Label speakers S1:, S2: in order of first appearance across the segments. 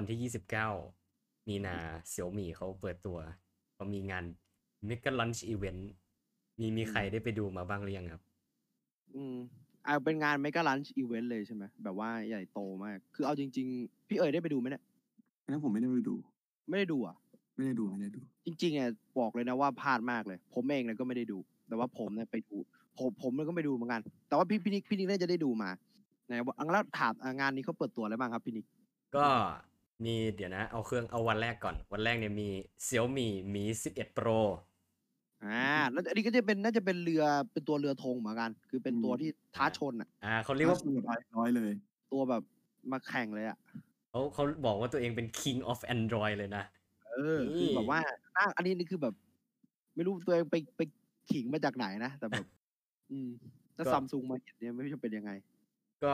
S1: วันที่ 29 มีนาเสี่ยวมี่เขาเปิดตัวเขามีงาน Mega Lunch Event มีมีใครได้ไปดูมาบ้างหรือยังครับ
S2: อืมอ่าเป็นงาน Mega Lunch Event เลยใช่ไหมแบบว่าใหญ่โตมาก คือเอาจริง ๆ พี่เอ๋ยได้ไปดูไหมเนี่ย
S3: อันนั้นผมไม่ได้ไปดู
S2: ไม่ได้ดูอะ
S3: ไม่ได้ดูไม่ได้ดู
S2: จริงๆอะบอกเลยนะว่าพลาดมากเลย ผมเองเนี่ยก็ไม่ได้ดู แต่ว่าผมเนี่ยไปดู ผมผมเนี่ยก็ไปดูเหมือนกัน แต่ว่าพี่พี่นิกพี่นิกน่าจะได้ดูมานะว่าแล้วถามอะงานนี้เขาเปิดตัวอะไรบ้างครับพี่นิก
S1: ก็ มีเดี๋ยวนะ เอาเครื่องเอาวันแรกก่อน วันแรกเนี่ยมี Xiaomi Mi 11 Pro
S2: อ่าแล้วอันนี้ก็จะเป็นน่าจะเป็นเรือเป็นตัวเรือธงเหมือนกัน คือเป็นตัวที่ท้าชนอะ
S1: อ่าเขาเรียกว่า
S3: ถ้แบบร้อยเลย
S2: ตัวแบบมาแข่งเลยอะ
S1: เขาเขาบอกว่าตัวเองเป็น King of Android เลยนะ
S2: เออคือแบบว่าอะอันนี้นี่คือแบบ ไม่รู้ตัวเองไปไปขิงมาจากไหนนะ แต่แบบ อืมถ้า
S1: ก็
S2: ซัมซุงมาเห็นเนี่ยไม่รู้จะเป็นยังไง
S1: ก็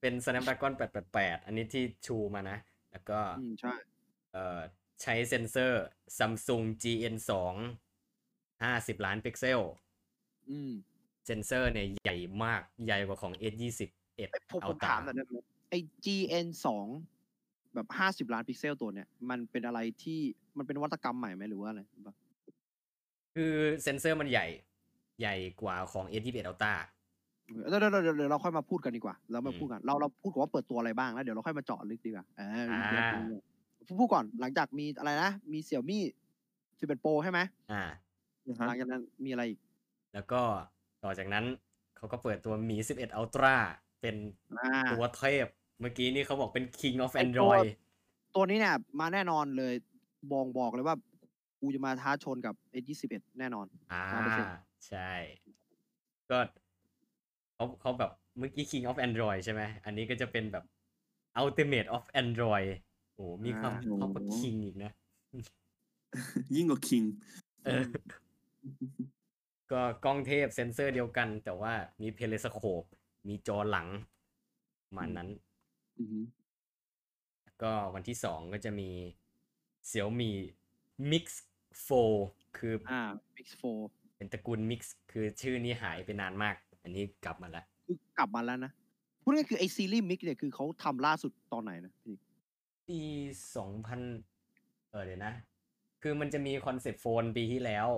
S1: เป็น Snapdragon 888 อันนี้ที่ชูมานะ แล้วก็
S2: อืมใช่
S1: เอ่อใช้เซ็นเซอร์ Samsung GN2 50 ล้านพิกเซล
S2: อืม
S1: เซนเซอร์เนี่ยใหญ่มากใหญ่กว่าของ S21
S2: ไอ้ผม
S1: เอา
S2: ผม
S1: ตา
S2: ถามหน่อยได้ไหมไอ้ GN สองแบบห้าสิบล้านพิกเซลตัวเนี่ย มันเป็นอะไรที่มันเป็นนวัตกรรมใหม่ไหมหรือว่าอะไรปะ
S1: คือเซนเซอร์มันใหญ่ ใหญ่กว่าของ S21 Ultra
S2: เดี๋ยวเดี๋ยวเดี๋ยวเดี๋ยวเราค่อยมาพูดกันดีกว่า เรามา
S1: อืม
S2: พูดกัน เราเราพูดก่อนว่าเปิดตัวอะไรบ้างแล้วเดี๋ยวเราค่อยมาเจาะลึกดีกว่าเออ
S1: อ่า
S2: เดี๋ยวพูดพูดก่อนหลังจากมีอะไรนะมีเสี่ยมี่สิบเอ็ดโปรใช่ไหม
S1: อ่า
S2: หลังจากนั้นมีอะไรอีก
S1: แล้วก็ต่อจากนั้นเขาก็เปิดตัว Mi 11 Ultra เป็น
S2: อ่า
S1: ตัวเทพ เมื่อกี้นี่เขาบอกเป็น King of
S2: ไอ้ตัว
S1: Android
S2: ตัวนี้เนี่ย มาแน่นอนเลยบอกบอกเลยว่ากูจะมาท้าชนกับ S21 แน่นอน
S1: อ่า
S2: 100%
S1: ใช่ ก็ เขาเขาแบบเมื่อกี้ King of Android ใช่ไหม อันนี้ก็จะเป็นแบบ Ultimate of Android โอ้มีความ
S2: อ่า
S1: ความกับ King อีกนะ
S3: ยิ่งกว่าคิง
S1: เออ ก็กล้องเทพเซนเซอร์เดียวกัน แต่ว่ามี periscope มีจอหลังประมาณนั้น
S3: อือฮึ
S1: ก็วันที่สองก็จะมี Xiaomi Mix 4 คืออ
S2: อ่า Mix 4
S1: เป็นตระกูล Mix คือชื่อนี้หายไปนานมาก อันนี้กลับมาแล้ว
S2: คือกลับมาแล้วนะพูดง่ายๆคือไอ้ซีรีส์ Mix เนี่ยคือเขาทำล่าสุดตอนไหนนะพี่นิก
S1: ปีสองพันเออเดี๋ยวนะ คือมันจะมี concept phone ปีที่แล้ว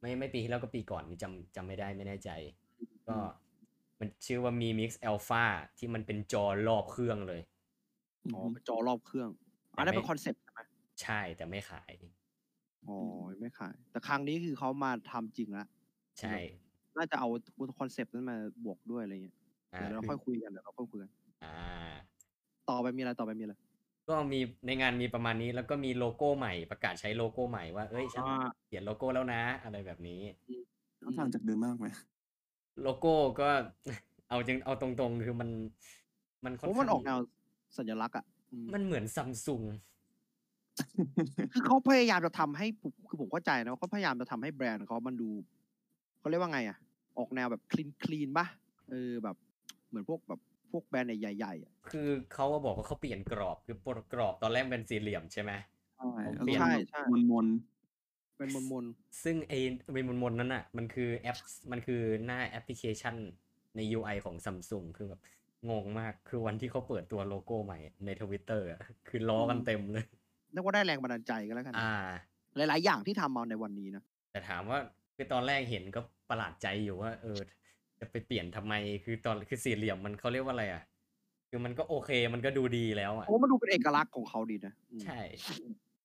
S1: ไม่ไม่ปีที่แล้วก็ปีก่อนนี่จำจำไม่ได้ไม่แน่ใจ ก็มันชื่อว่ามี Mix Alpha ที่มันเป็นจอรอบเครื่องเลย
S2: อ๋อเป็นจอรอบเครื่องอันนั้นเป็น concept ใช่ไหม
S1: ใช่แต่ไม่ขาย
S2: อ๋อไม่ขาย แต่ครั้งนี้คือเขามาทำจริงแล้ว
S1: ใช่
S2: น่าจะเอา concept นั้นมาบวกด้วยอะไรเงี้ย
S1: อ่า
S2: เดี๋ยวเราค่อยคุยกันเดี๋ยวเราค่อยคุยกัน
S1: อ่า
S2: ต่อไปมีอะไรต่อไปมีอะไร
S1: ก็มีในงานมีประมาณนี้แล้วก็มีโลโก้ใหม่ประกาศใช้โลโก้ใหม่ว่าเอ้ยฉัน
S2: อ่า
S1: เปลี่ยนโลโก้แล้วนะ อะไรแบบนี้
S3: ต้องต่างจากเดิมมากไหม
S1: โลโก้ก็เอาจริงเอาตรงๆ คือมัน มัน
S2: เพ
S1: ค่อน
S2: ราะมันอ
S1: ข้า
S2: องกแนวสัญลักษณ์อะอืม
S1: มันเหมือนซัมซุง
S2: คือเขาพยายามจะทำให้ผมคือผมเข้าใจนะว่าเขาพยายามจะทำให้แบรนด์เขามันดูเขาเรียกว่าไงอะ ออกแนวแบบคลีนคลีนป่ะเออแบบเหมือนพวกแบบพวกแบรนด์ใหญ่ๆอะ
S1: คือเขาก็บอกว่าเขาเปลี่ยนกรอบคือกรอบตอนแรกเป็นสี่เหลี่ยมใช่ไหม
S3: ใช่
S1: เปลี่ยน
S2: ใช่ใช่
S3: มนมน
S2: เป็นมน
S1: ซึ่งไอ้เป็นมนๆนั้นอะ มันคือแอปมันคือหน้าแอปพลิเคชันใน UI ของซัมซุงคือแบบงงมากคือวันที่เขาเปิดตัวโลโก้ใหม่ในทวิตเตอร์คือล้อกันเต็มเลย
S2: ๆนึกว่าได้แรงบันดาลใจกันแล้วกัน
S1: อ่า
S2: หลาย ๆ อย่างที่ทำมาในวันนี้นะ
S1: แต่ถามว่าคือตอนแรกเห็นก็ ประหลาดใจอยู่ว่า เออ จะไปเปลี่ยนทำไมคือตอนคือสี่เหลี่ยมมันเขาเรียกว่าอะไรอะคือมันก็โอเคมันก็ดูดีแล้วอะ
S2: โอ้มันดูเป็นเอกลักษณ์ของเขาดีนะอืม
S1: ใช่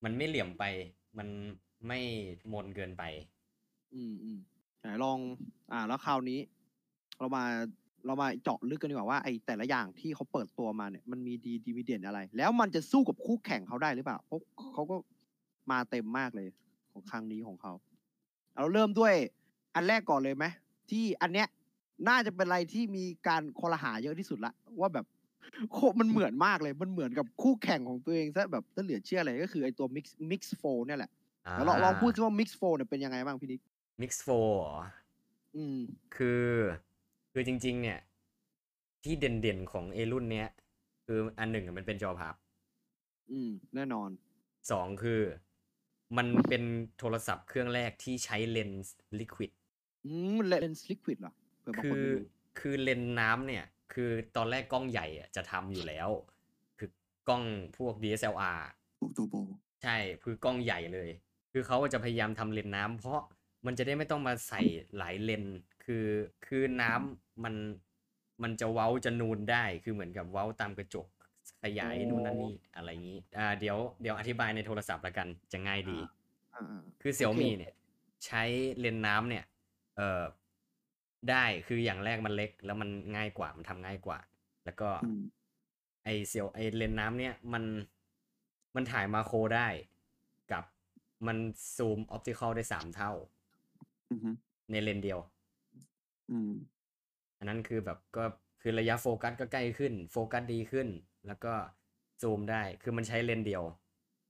S1: มันไม่เหลี่ยมไป มันไม่มนเกินไป
S2: อืมอืมไหนลอง อ่า แล้วคราวนี้ เรามาเรามาเจาะลึกกันดีกว่าว่าไอ้แต่ละอย่างที่เขาเปิดตัวมาเนี่ยมันมีดีดีมีเด่นอะไร แล้วมันจะสู้กับคู่แข่งเขาได้หรือเปล่าเพราะเขาก็มาเต็มมากเลยของครั้งนี้ของเขา เราเริ่มด้วย อันแรกก่อนเลยไหมที่อันเนี้ยน่าจะเป็นอะไรที่มีการคอรหาเยอะที่สุดละ ว่าแบบโคมันเหมือนมากเลยมันเหมือนกับคู่แข่งของตัวเองซะแบบถ้าเหลือเชื่อเลยก็คือไอ้ตัว mix mix 4เนี่ยแหละแล้วลองลองพูดซิว่า mix 4เนี่ยเป็นยังไงบ้างพี่นิก
S1: Mix 4เหรอ
S2: อืม
S1: คือคือจริง ๆ เนี่ย ที่เด่นๆของเอรุ่นเนี้ย คืออันหนึ่งอะมันเป็นจอพับ
S2: อืม แน่นอน
S1: สองคือ มันเป็นโทรศัพท์เครื่องแรกที่ใช้เลนส์ลิควิด
S2: อืมเลนส์ลิควิดเหรอเผื่อบาง
S1: คื
S2: คน
S1: อ
S2: ไม่รู้
S1: คือเลนส์น้ำเนี่ย คือตอนแรกกล้องใหญ่อะจะทำอยู่แล้ว คือกล้องพวก DSLR
S3: พวกตัวโปร
S1: ใช่คือกล้องใหญ่เลย คือเขาจะพยายามทำเลนส์น้ำเพราะมันจะได้ไม่ต้องมาใส่หลายเลนส์คือคือน้ำมันมันจะเว้าจะนูนได้คือเหมือนกับเว้าตามกระจกขยายนู่นนั่นนี่อะไรอย่างนี้ อ่า เดี๋ยวเดี๋ยวอธิบายในโทรศัพท์ละกันจะง่ายดี
S2: อ่าอ่า
S1: คือ Xiaomi เนี่ย ใช้เลนส์น้ำเนี่ย เอ่อได้คืออย่างแรกมันเล็ก แล้วมันง่ายกว่ามันทำง่ายกว่า แล้วก็
S3: อืม
S1: ไอเซียวไอเลนส์น้ำเนี่ยมันมันถ่าย macro ได้กับมันซูม optical ได้สามเท่า
S3: อือฮึ
S1: ในเลนส์เดียว
S3: อืม
S1: อันนั้นคือแบบก็คือระยะโฟกัสก็ใกล้ขึ้น โฟกัสดีขึ้น แล้วก็ซูมได้คือมันใช้เลนส์เดียว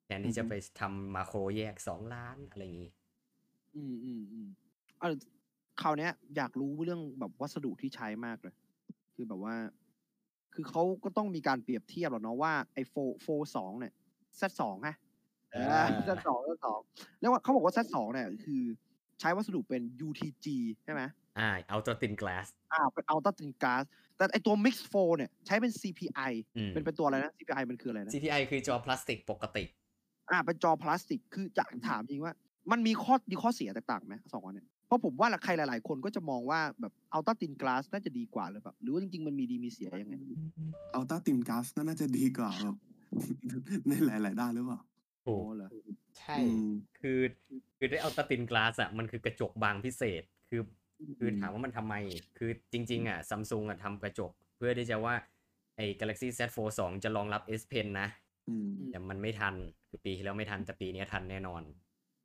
S1: แทนที่จะไปทำมาโครแยกสองล้านอะไรอย่างนี้
S2: อืมอืมอืมเออ คราวเนี้ยอยากรู้เรื่องแบบวัสดุที่ใช้มากเลย คือแบบว่า คือเขาก็ต้องมีการเปรียบเทียบหรอกเนาะว่าไอโฟโฟสองเนี่ยเซตสองฮะ
S1: อ่า
S2: เซตสองเซตสองแล้วว่าเขาบอกว่าเซตสองเนี่ย คือใช้วัสดุเป็น UTG ใช่ไหม
S1: อ่าเอาตัวตินกลาส
S2: อ่าเป็นอัลต a าตินก a s แต่ไอตัว Mix 4เนี่ย ใช้เป็น CPI
S1: อืม
S2: เป็นเป็นตัวอะไรนะ CPI มันคืออะไรนะ
S1: CPI คือจอพลาสติกปกติ
S2: อ่าเป็นจอพลาสติกคือจะถามจริงว่า มันมีข้อดีข้อเสียแตกต่างไหมสองอันเนี่ยเพ ราะผมว่าใครหลาย ๆ คนก็จะมองว่าแบบอัลต a าตินก a s น่าจะดีกว่าหรือเปล่าหรือว่าจริง ๆ มันมีดีมีเสียยังไง
S3: อัลต้าตินกัสน่าจะดีกว่าแบบในหลาย ๆ ด้านหรือเปล่า
S1: ถู
S2: โอ้
S1: ก
S2: เหรอ
S1: ใช่
S3: อืม
S1: คือคือได้เอาตาตินกลาสอะมันคือกระจกบางพิเศษคือ คือถามว่ามันทำไม คือจริง ๆ อะซัมซุงอะทำกระจก เพื่อที่จะว่าไอ้ Galaxy Z Fold 2 จะรองรับ S Pen นะ
S3: อืม
S1: แต่มันไม่ทัน คือปีที่แล้วไม่ทัน แต่ปีนี้ทันแน่นอน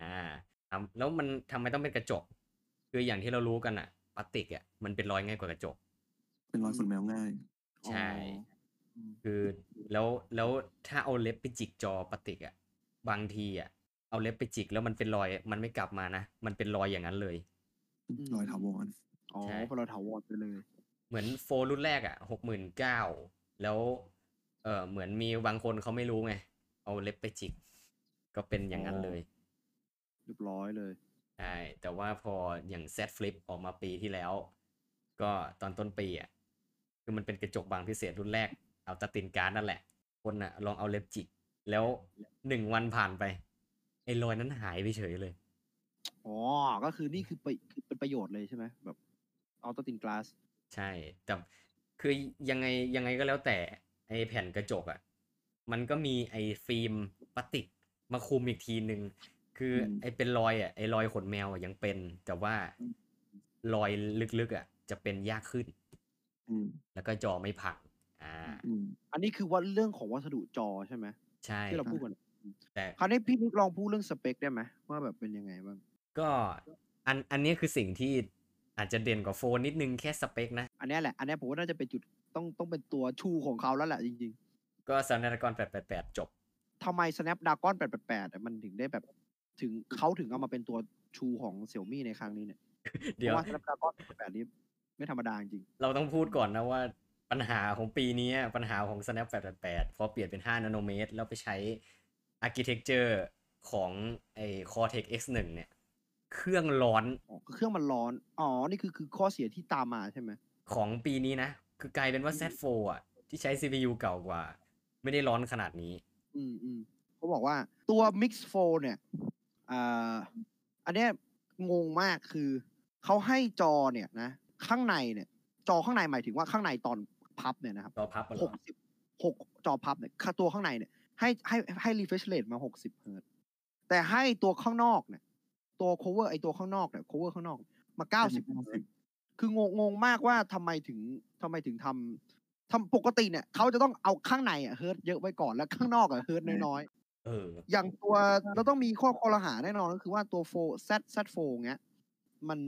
S1: อ่าทำแล้วมันทำไมต้องเป็นกระจก คืออย่างที่เรารู้กันอะพลาสติกอะมันเป็นรอยง่ายกว่ากระจก
S3: เป็นรอยขนแมวง่าย
S1: ใช่
S2: อืม
S1: คือแล้วแล้วถ้าเอาเล็บไปจิกจอพลาสติกอะบางทีอะเอาเล็บไปจิกแล้วมันเป็นรอยมันไม่กลับมานะ มันเป็นรอยอย่างนั้นเลย
S3: รอยถาวร
S2: อ๋อ
S1: ใช่
S2: เพราะเราถาวรไปเลย
S1: เหมือนโฟนรุ่นแรกอะหกหมื่นเก้าแล้วเออเหมือนมีบางคนเขาไม่รู้ไง เอาเล็บไปจิก ก็เป็นอย่างนั้นเลย
S2: เรียบร้อยเลย
S1: ใช่แต่ว่าพออย่าง Z Flip ออกมาปีที่แล้ว ก็ตอนต้นปีอะคือมันเป็นกระจกบางพิเศษรุ่นแรก เอาตาตินการดนั่นแหละ คนอะลองเอาเล็บจิก แล้วหนึ่งวันผ่านไป ไอ้รอยนั้นหายไปเฉยเลย
S2: อ๋อ ก็คือนี่คือไปคือเป็นประโยชน์เลยใช่ไหมแบบอัลต a าตินก a s
S1: ใช่ แต่คือยังไงยังไงก็แล้วแต่ไอแผ่นกระจกอะ่ะ มันก็มีไอฟิล์มพลาสติกมาคุมอีกทีหนึ่ง คืออ
S3: ม
S1: ไอเป็นรอยอะ่ะไอรอยขนแมวอะยังเป็น แต่ว่า
S2: อืม
S1: รอยลึกๆอะ่ะ จะเป็นยากขึ้น
S3: อืม
S1: แล้วก็จอไม่พังอ่า
S3: อืม
S2: อันนี้คือว่าเรื่องของวัสดุจอใช่ไหม
S1: ใช่
S2: ที่เราพูดกัน
S1: แต่
S2: คราวนี้พี่นิกลองพูดเรื่องสเปคได้ไหมว่าแบบเป็นยังไงบ้าง
S1: ก็อันอันนี้คือสิ่งที่อาจจะเด่นกว่าโฟนนิดนึงแค่สเปคนะ
S2: อันเนี้ยแหละ อันเนี้ยผมว่าน่าจะเป็นจุดต้องต้องเป็นตัวชูของเขาแล้วแหละจริง
S1: ก็ Snapdragon 888 จบ
S2: ๆทำไม Snapdragon 888อะมันถึงได้แบบ ถึงเขาถึงเอามาเป็นตัวชูของเสี่ยมี่ในครั้งนี้เนี่ยเพ
S1: เดี๋ยว
S2: ราะว่า Snapdragon 888นี้ไม่ธรรมดาจริง
S1: เราต้องพูดก่อนนะว่าปัญหาของปีนี้อะปัญหาของ Snap 888พอเปลี่ยนเป็น 5 นาโนเมตร แล้วไปใช้ Architecture ของไอ้ Cortex X1 เนี่ย เครื่องร้อน
S2: อ๋อคือเครื่องมันร้อน อ๋อ นี่คือคือข้อเสียที่ตามมาใช่ไหม
S1: ของปีนี้นะ คือกลายเป็นว่า Z4 อะ ที่ใช้ CPU เก่ากว่า ไม่ได้ร้อนขนาดนี้
S2: อืมอืมเขาบอกว่าตัว Mix 4เนี่ย อ่าอันเนี้ยงงมากคือเขาให้จอเนี่ยนะ ข้างในเนี่ย จอข้างในหมายถึงว่าข้างในตอนพับเนี่ยนะครับ
S1: จอพับอะเหร
S2: ห
S1: อก
S2: สิบหกจอพับเนี่ยค่าตัวข้างในเนี่ย ให้ให้ให้ refresh rate มาหกสิบเฮิร์ตซ์แต่ให้ตัวข้างนอกเนี่ย ตัว cover ไอตัวข้างนอกเนี่ย cover ข้างนอกมาเก้าสิบ
S3: 90
S2: คืองงงงมากว่าทำไมถึงทำไมถึงทำทำปกติเนี่ยเขาจะต้องเอาข้างในอะเฮิร์ตเยอะไว้ก่อนแล้วข้างนอกอะเฮิร์ตน้อย
S1: เออ
S2: ๆอย่างตัวเราต้องมีข้อคอรหาแน่นอนก็คือว่าตัวโฟซซโฟเงี้ย มัน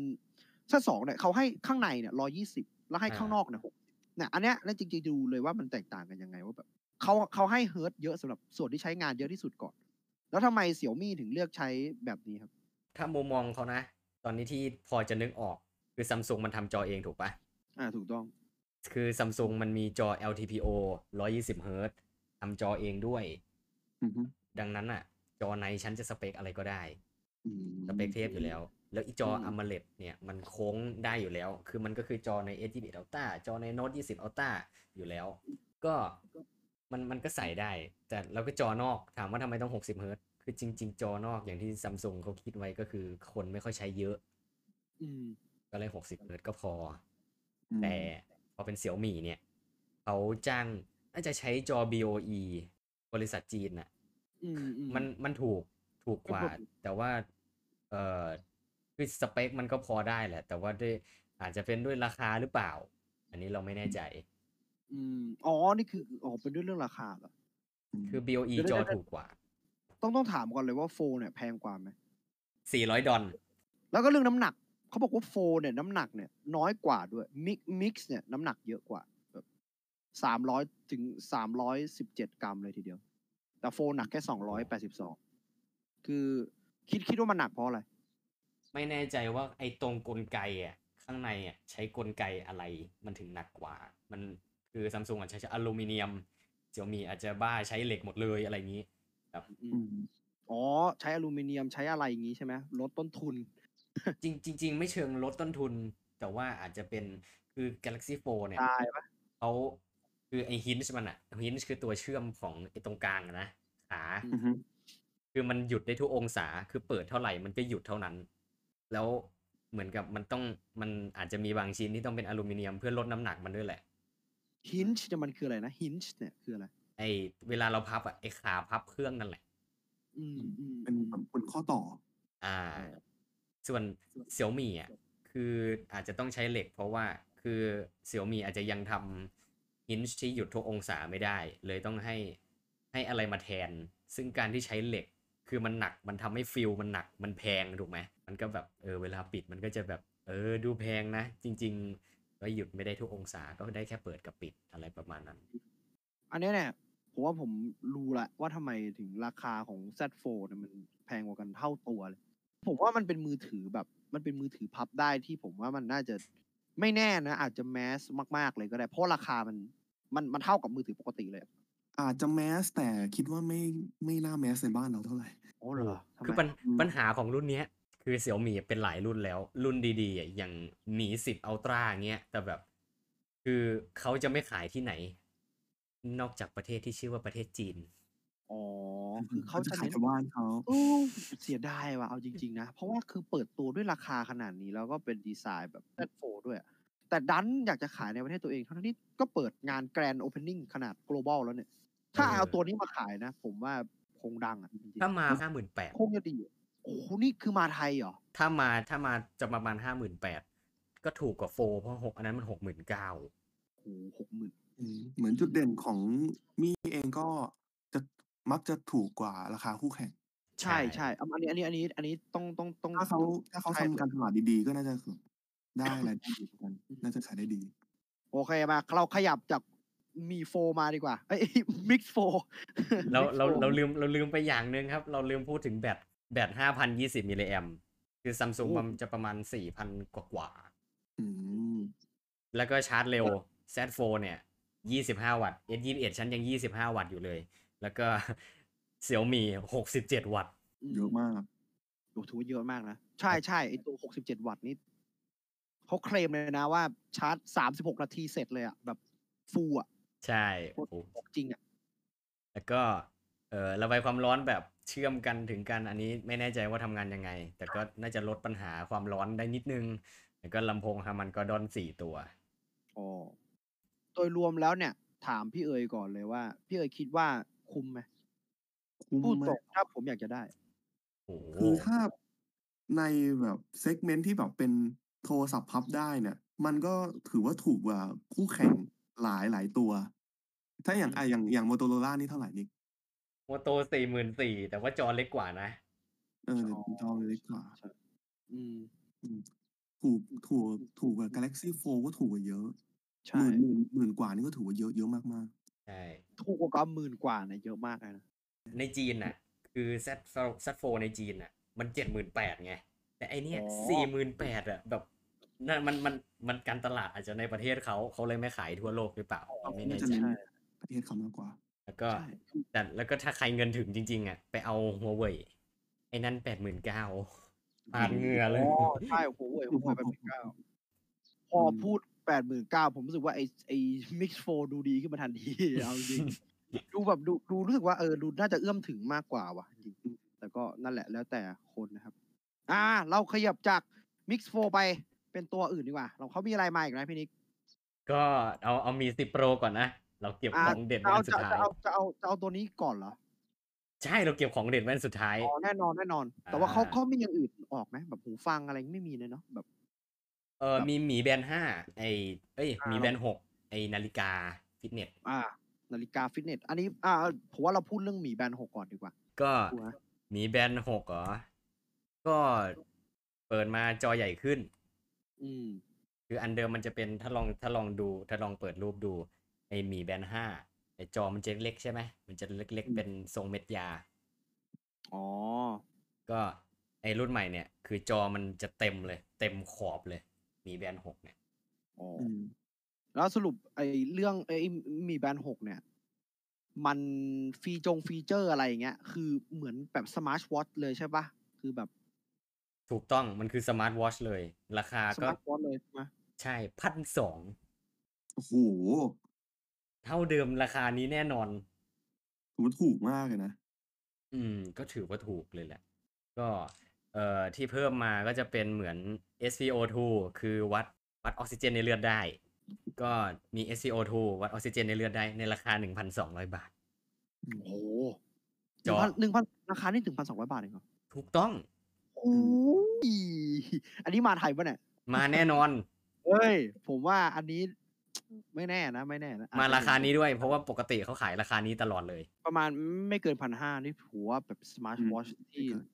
S2: ซสองเนี่ยเขาให้ข้างในเนี่ยร้อยี่สิบแล้วให้
S1: อ่า
S2: ข้างนอกเนี่ยหกเนี่ยอันเนี้ยนั่นจริงๆดูเลยว่ามันแตกต่างกันยังไงว่าแบบเขาเขาให้เฮิร์ตเยอะสำหรับส่วนที่ใช้งานเยอะที่สุดก่อน แล้วทำไมเสี่ยมี่ถึงเลือกใช้แบบนี้ครับ
S1: ถ้ามุมมองเขานะ ตอนนี้ที่พอจะนึกออกคือซัมซุงมันทำจอเองถูกปะ
S2: อ่าถูกต้อง
S1: คือซัมซุงมันมีจอ LTPO 120 Hz ทำจอเองด้วย
S3: อืม
S1: ดังนั้นอะ จอในชั้นจะสเปคอะไรก็ได้
S3: อืม
S1: สเปคเทพอยู่แล้ว แล้วอีจอ
S3: อืม
S1: AMOLED เนี่ยมันโค้งได้อยู่แล้ว คือมันก็คือจอใน S21 Ultra จอใน Note 20 Ultra อยู่แล้ว ก็มันมันก็ใส่ได้ แต่เราก็จอนอกถามว่าทำไมต้อง60เฮิร์ตซ์คือจริง ๆ จอนอกอย่างที่ซัมซุงเขาคิดไว้ก็คือคนไม่ค่อยใช้เยอะ
S2: อืม
S1: ก็เลย60เฮิร์ตซ์ก็พอ
S3: อืม
S1: แต่พอเป็นเสี่ยวมี่เนี่ยเขาจ้างน่าจะใช้จอ BOE บริษัทจีนน่ะ
S2: อื มอืม
S1: มันมันถูกถูกกว่า
S2: ก็ถูก
S1: แต่ว่า เอ่อคือสเปคมันก็พอได้แหละ แต่ว่าด้วยอาจจะเป็นด้วยราคาหรือเปล่า อันนี้เราไม่แน่ใจ
S2: อืมอ๋อนี่คืออ๋อเป็นด้วยเรื่องราคาเหรอ
S1: คือ BOE
S2: เดี๋ยว
S1: จอ
S2: เดี๋ยว
S1: ถูกกว่า
S2: ต้องต้องถามก่อนเลยว่าโฟเนี่ยแพงกว่าไหม
S1: 400ดอล
S2: แล้วก็เรื่องน้ำหนักเขาบอกว่าโฟเนี่ยน้ำหนักเนี่ยน้อยกว่าด้วย Mix Mix เนี่ยน้ำหนักเยอะกว่าแบบสามร้อยถึงสามร้อยสิบเจ็ดกรัมเลยทีเดียว แต่โฟหนักแค่สองร้อยแปดสิบสองคือคิดคิดว่ามันหนักเพราะอะไร
S1: ไม่แน่ใจว่าไอ้ตรงกลไกอะข้างในอะใช้กลไกอะไรมันถึงหนักกว่า มันคือซัมซุงอาจจะใช้อลูมิเนียมเสี่ยวมีอาจจะบ้าใช้เหล็กหมดเลยอะไรอย่างนี้
S2: อื
S3: อื
S2: ม
S3: ม
S2: อ๋อ ใช้อลูมิเนียมใช้อะไรอย่างงี้ใช่ไหมลดต้นทุน
S1: จริงจริงๆไม่เชิงลดต้นทุน แต่ว่าอาจจะเป็นคือ Galaxy 4 เนี่ย
S2: ตายปะ
S1: เขา คือไอ้ฮินช์มันอะฮินช์คือตัวเชื่อมของไอ้ตรงกลางอะนะขา
S3: อือฮึ
S1: คือมันหยุดได้ทุกองศาคือเปิดเท่าไหร่มันก็หยุดเท่านั้น แล้วเหมือนกับมันต้องมันอาจจะมีบางชิ้นที่ต้องเป็นอลูมิเนียมเพื่อลดน้ำหนักมันด้วยแหละ
S2: ฮินช์เนี่ยมันคืออะไรนะฮินช์เนี่ยคืออะไร
S1: ไอ้เวลาเราพับอะไอ้ขาพับเครื่องนั่นแหละ
S2: อืมอืม
S3: เป็นแบบเป็นข้อต่อ
S1: อ่า ส่วนเสี่ยวมี่อะคืออาจจะต้องใช้เหล็ก เพราะว่าคือเสี่ยวมี่อาจจะยังทำ ฮินช์ที่หยุดทุกองศาไม่ได้ เลยต้องให้ให้อะไรมาแทน ซึ่งการที่ใช้เหล็กคือมันหนักมันทำให้ฟิลมันหนักมันแพงถูกไหมมันก็แบบเออเวลาปิดมันก็จะแบบเออดูแพงนะ จริง ๆ ก็หยุดไม่ได้ทุกองศาก็ได้แค่เปิดกับปิดอะไรประมาณนั้น
S2: อันนี้เนี่ยผมว่าผมรู้ละว่าทำไมถึงราคาของ Z4 เนี่ยมันแพงกว่ากันเท่าตัวเลย ผมว่ามันเป็นมือถือแบบมันเป็นมือถือพับได้ที่ผมว่ามันน่าจะไม่แน่นะอาจจะแมสมาก ๆ เลยก็ได้ เพราะราคามัน มันมันเท่ากับมือถือปกติเลยอะ
S3: อาจจะแมสแต่คิดว่าไม่ไม่น่าแมสในบ้านเราเท่าไหร่
S2: โอ้เหรอทำไม
S1: คือปัญ
S3: อืม
S1: ปัญหาของรุ่นเนี้ย คือเสี่ยวมี่เป็นหลายรุ่นแล้ว รุ่นดีๆอะอย่างหมีสิบอัลตร้าเงี้ย แต่แบบ คือเขาจะไม่ขายที่ไหน นอกจากประเทศที่ชื่อว่าประเทศจีน
S2: อ๋อคือเขา
S3: จะ
S2: จะ
S3: ขาย
S2: เน้น
S3: ชาวบ้านเขา
S2: โอ้เสียดายว่ะเอาจริง ๆ นะ เพราะว่าคือเปิดตัวด้วยราคาขนาดนี้แล้วก็เป็นดีไซน์แบบ Z4 ด้วยอะ แต่ดันอยากจะขายในประเทศตัวเองทั้งที่ก็เปิดงานแกรน d ์โอเพนนิ่งขนาด global แล้วเนี่ย ถ้า
S1: เออ
S2: เอาตัวนี้มาขายนะ ผมว่าคงดังอะจริง
S1: ถ้ามาห้าหมื่นแปด
S2: ๆคงจะดีอะโอ้โหนี่คือมาไทยเหรอ
S1: ถ้ามาถ้ามาจะประมาณห้าหมื่นแปดก็ถูกกว่าโฟร์เพราะหกอันนั้นมันหกหมื่นเก้า
S2: โอ้โหหกหมื่น
S3: อืมเหมือนจุดเด่นของมีเองก็จะมักจะถูกกว่าราคาคู่แข่ง
S2: ใช่ใช่เอาอันนี้อันนี้อันนี้อันนี้ต้องต้องต้อง
S3: ถ้าเขาถ้าเขา
S2: ใช่
S3: ทำการตลาดดีๆ ก็น่าจะ ได้รายได้ดีเหมือนกัน น่าจะขายได้ดี
S2: โอเคมาเราขยับจาก Mi Fold มาดีกว่าเอ้ย Mix Fold
S1: เราเราเราลืมเราลืมไปอย่างหนึ่งครับ เราลืมพูดถึงแบตแบตห้าพันยี่สิบมิลลิแอมคือซัมซุง
S2: โอ้
S1: มันจะประมาณสี่พันกว่ากว่าๆ
S3: อืม
S1: แล้วก็ชาร์จเร็ว Z4 เนี่ย25วัตต์ S21 ชั้นยัง25วัตต์อยู่เลย แล้วก็ Xiaomi 67วัตต์
S3: เยอะมาก
S2: โอ้ถือว่าเยอะมากนะ ใช่ใช่ไอตัว67วัตต์นี่ เขาเคลมเลยนะว่าชาร์จ36นาทีเสร็จเลยอะแบบฟูลอะ
S1: ใช่
S2: โค
S1: โอ้
S2: ตร
S1: โห
S2: ของจริงอะ
S1: แล้วก็ เออระบายความร้อนแบบเชื่อมกันถึงกันอันนี้ไม่แน่ใจว่าทำงานยังไง แต่ก็น่าจะลดปัญหาความร้อนได้นิดนึง แล้วก็ลำโพงฮามันก็ดอนสี่ตัว
S2: อ๋อโดยรวมแล้วเนี่ย ถามพี่เอ๋ยก่อนเลยว่า พี่เอ๋ยคิดว่าคุ้มไหม
S3: คุ้ม
S2: พูดตร
S3: มางก
S2: ถ้าผมอยากจะได้
S1: โอ้โห
S3: คือถ้าในแบบ segment ที่แบบเป็น โทรศัพท์พับได้เนี่ย มันก็ถือว่าถูกกว่าคู่แข่งหลายหลายตัว ถ้าอย่างอะอย่างอย่าง Motorola นี่เท่าไหร่นิก
S1: Moto สี่หมื่นสี่แต่ว่าจอเล็กกว่านะ
S3: เออแต่จอเล็กกว่า
S2: อืม
S3: อืมถูกถูกถูกกว่า Galaxy 4ก็ถูกกว่าเยอะ
S2: ใช่ ห
S3: มื่นหมื่นหมื่นกว่านี่ก็ถือว่าเยอะเยอะมาก
S1: ใช่
S2: ถูกกว่าก็หมื่นกว่าเนี่ยเยอะมากเลยนะ
S1: ในจีนน่ะ คือ Z Z4 ในจีนน่ะ มันเจ็ดหมื่นแปดไง แต่ไอเนี้ยสี่หมื่นแปดอะแบบนั่นมันมันมันการตลาดอาจจะในประเทศเขาเขาเลยไม่ขายทั่วโลกหรือเปล่าไม่
S3: ๆ
S1: แน่
S3: น่าจะ
S1: ใจ
S3: เน้น
S2: ใช่
S3: ประเทศเขามากกว่า
S1: แล้วก็
S2: ใช่
S1: แต่แล้วก็ถ้าใครเงินถึงจริง ๆอะไปเอาหัวเว่ยไอ้นั่นแปดหมื่นเก้าปาดเหงื่อเลย
S2: อ๋อใช่โอ้โหโอ้โหแปดหมื่นเก้าพอพูดแปดหมื่นเก้าผมรู้สึกว่าไอ้ไอ้มิกซ์โฟดูดีขึ้นมาทันทีเอาจริงดูแบบดูดูรู้สึกว่าเออดูน่าจะเอื้อมถึงมากกว่าว่ะจริงๆแต่ก็นั่นแหละแล้วแต่คนนะครับ อ่า เราขยับจาก Mix 4ไปเป็นตัวอื่นดีกว่า เราเขามีอะไรมาอีกนะพี่นิก
S1: ก็เอาเอามีสิโปรก่อนนะ เราเก็บ
S2: อ่า
S1: ของเด็ด
S2: จะ
S1: ไว้
S2: เอา
S1: อันสุ
S2: จะ
S1: ดท้า
S2: จะ
S1: ย
S2: เอาจะเอาจะเอาตัวนี้ก่อนเหรอ
S1: ใช่เราเก็บของเด็ดไว้อันสุดท้าย
S2: อ๋อ แน่นอนแน่นอน แต่ว่าเขา
S1: อ่า
S2: เขามีอย่างอื่นออกไหมแบบหูฟังอะไรไม่มีเลยเนาะแบบ
S1: เออมีหมีแบนห้าไอเอ้ย
S2: อ่า
S1: หมีแบนหกไอนาฬิกาฟิตเนส
S2: อ่า นาฬิกาฟิตเนส อันนี้ อ่าผมว่าเราพูดเรื่องหมีแบรนด์หกก่อนดีกว่า
S1: ก็
S2: ถูกไหม
S1: หมีแบนหกเหรอ ก็เปิดมาจอใหญ่ขึ้น
S2: อืม
S1: คืออันเดิมมันจะเป็นถ้าลองถ้าลองดู ถ้าลองเปิดรูปดูไอหมีแบนห้าไอจอมันจะเล็กใช่ไหมมันจะเล็ก
S2: อืม
S1: ๆเป็นทรงเม็ดยา
S2: อ๋อ
S1: ก็ไอ้รุ่นใหม่เนี่ย คือจอมันจะเต็มเลย เต็มขอบเลย Mi Band หกเนี่ย
S2: อ๋ออ
S3: อืม
S2: แล้วสรุปไอ้เรื่องไอ้ Mi Band หกเนี่ย มันฟีจงฟีเจอร์อะไรอย่างเงี้ย คือเหมือนแบบสมาร์ทวอทเลยใช่ปะคือแบบ
S1: ถูกต้องมันคือสมาร์ทวอชเลย ราคาก็
S2: มาร์ทวอทเลยใช่ไหม
S1: ใช่พันสอง
S3: โอ้โห
S1: เท่าเดิมราคานี้แน่นอน
S3: ถือว่าถูกมากเลยนะ
S1: อืม ก็ถือว่าถูกเลยแหละ ก็ เอ่อที่เพิ่มมาก็จะเป็นเหมือน SpO2 คือวัดวัดออกซิเจนในเลือดได้ ก็มี SpO2 วัดออกซิเจนในเลือดได้ในราคา1,200บาท
S2: โอ้โห
S1: จอ
S2: หนึ่งพันราคานี่ถึงพันสองร้อยบาทเองเหรอ
S1: ถูกต้อง
S2: โอ้ยอันนี้มาไทยปะเนี่ย
S1: มาแน่นอน
S2: เฮ้ย ผมว่าอันนี้ไม่แน่นะ ไม่แน่นะอจ
S1: มา
S2: จะ
S1: ราคานี้ด้วย เพราะว่าปกติเขาขายราคานี้ตลอดเลย
S2: ประมาณไม่เกินพันห้านี่ถือว่าแบบสมาร์ท
S3: อืม
S2: วอชที่
S3: ไม่เกิน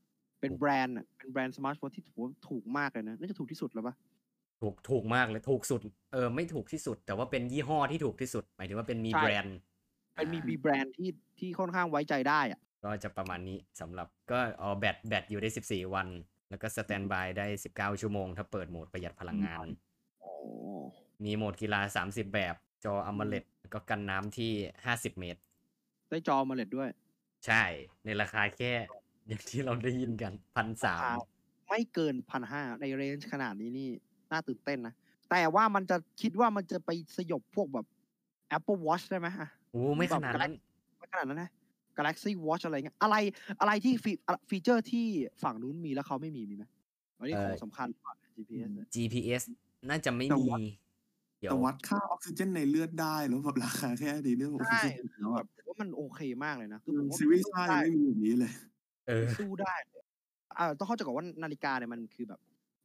S2: เป็นแบรนด์อะเป็นแบรนด์สมาร์ทวอชที่ถือว่าถูกมากเลยนะ น่าจะถูกที่สุดแล้วปะ
S1: ถูกถูกมากเลย ถูกสุด เออ ไม่ถูกที่สุด แต่ว่าเป็นยี่ห้อที่ถูกที่สุด หมายถึงว่าเป็นมี
S2: ใช่
S1: แบรนด์
S2: เป็นมี
S1: อ่า
S2: มีแบรนด์ที่ที่ค่อนข้างไว้ใจได้อะ
S1: ก็จะประมาณนี้สำหรับก็เอาแบตแบตอยู่ได้ 14 วัน แล้วก็สแตนบายได้ 19 ชั่วโมง ถ้าเปิดโหมดประหยัดพลังงาน
S2: อ๋อ
S1: มีโหมดกีฬา 30 แบบ จออัม l เลดแล้วก็กันน้ำที่ 50 เมตร
S2: ได้จอมาเลดด้วย
S1: ใช่ ในราคาแค่ อย่างที่เราได้ยินกันพันสาม
S2: ราคาไม่เกินพันห้าในเรนจ์ขนาดนี้นี่ น่าตื่นเต้นนะ แต่ว่ามันจะคิดว่ามันจะไปสยบพวกแบบ Apple Watch ได้ไหมอะ
S1: โอ้ไม่ขนาดนั้น
S2: ไม่ขนาดนั้นนะ Galaxy Watch อะไรเงี้ยอะไรอะไรที่ฟีฟีเจอร์ที่ฝั่งนู้นมีแล้วเขาไม่มีมีไหมอันนี้ของ
S1: เอ่อ
S2: สำคัญกว่า GPS เนี่ย
S1: GPS น่าจะไม่
S3: แต่
S1: มี
S3: วัด
S1: เดี๋ยว
S3: แต่วัดค่าออกซิเจนในเลือดได้แล้วแบบราคาแค่นี้เนี่ยโอ้โห
S2: ใช่
S3: สุดๆแล้ว
S2: แบ
S3: อะ
S2: บผมว่ามันโอเคมากเลยนะคือผมว่า
S3: ซีรีส์
S2: สู้
S3: ห้า
S2: ได้
S3: ยังไม่มีแบบนี้เลย
S1: เออ
S2: สู้ได้เลยอ่าต้องเข้าใจก่อนว่านาฬิกาเนี่ยมันคือแบบ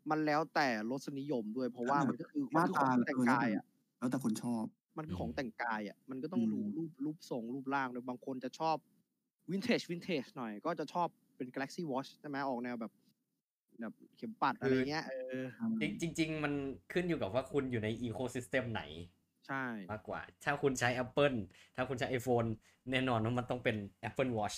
S2: มันแล้วแต่รสนิยมด้วย เพราะว่ามันก็คือ
S3: ห
S2: มัน
S3: น้า
S2: คือข
S3: ตา
S2: องแต่งกายอะ
S3: แล้วแต่คนชอบ
S2: มันคือของ
S1: อืม
S2: แต่งกายอะมันก็ต้อง
S3: อืม
S2: ดูรูปรูปทรงรูปร่างด้วยบางคนจะชอบ วินเทจวินเทจหน่อยก็จะชอบเป็น Galaxy Watch ใช่ไหมออกแนวแบบแบบเข็มปัดอะไรเงี้ยเออ
S1: จริงจริงๆมันขึ้นอยู่กับว่าคุณอยู่ในอีโค y ิสเต็มไหน
S2: ใช่
S1: มากกว่า ถ้าคุณใช้ Apple ถ้าคุณใช้ iPhone แน่นอนว่ามันต้องเป็น Apple Watch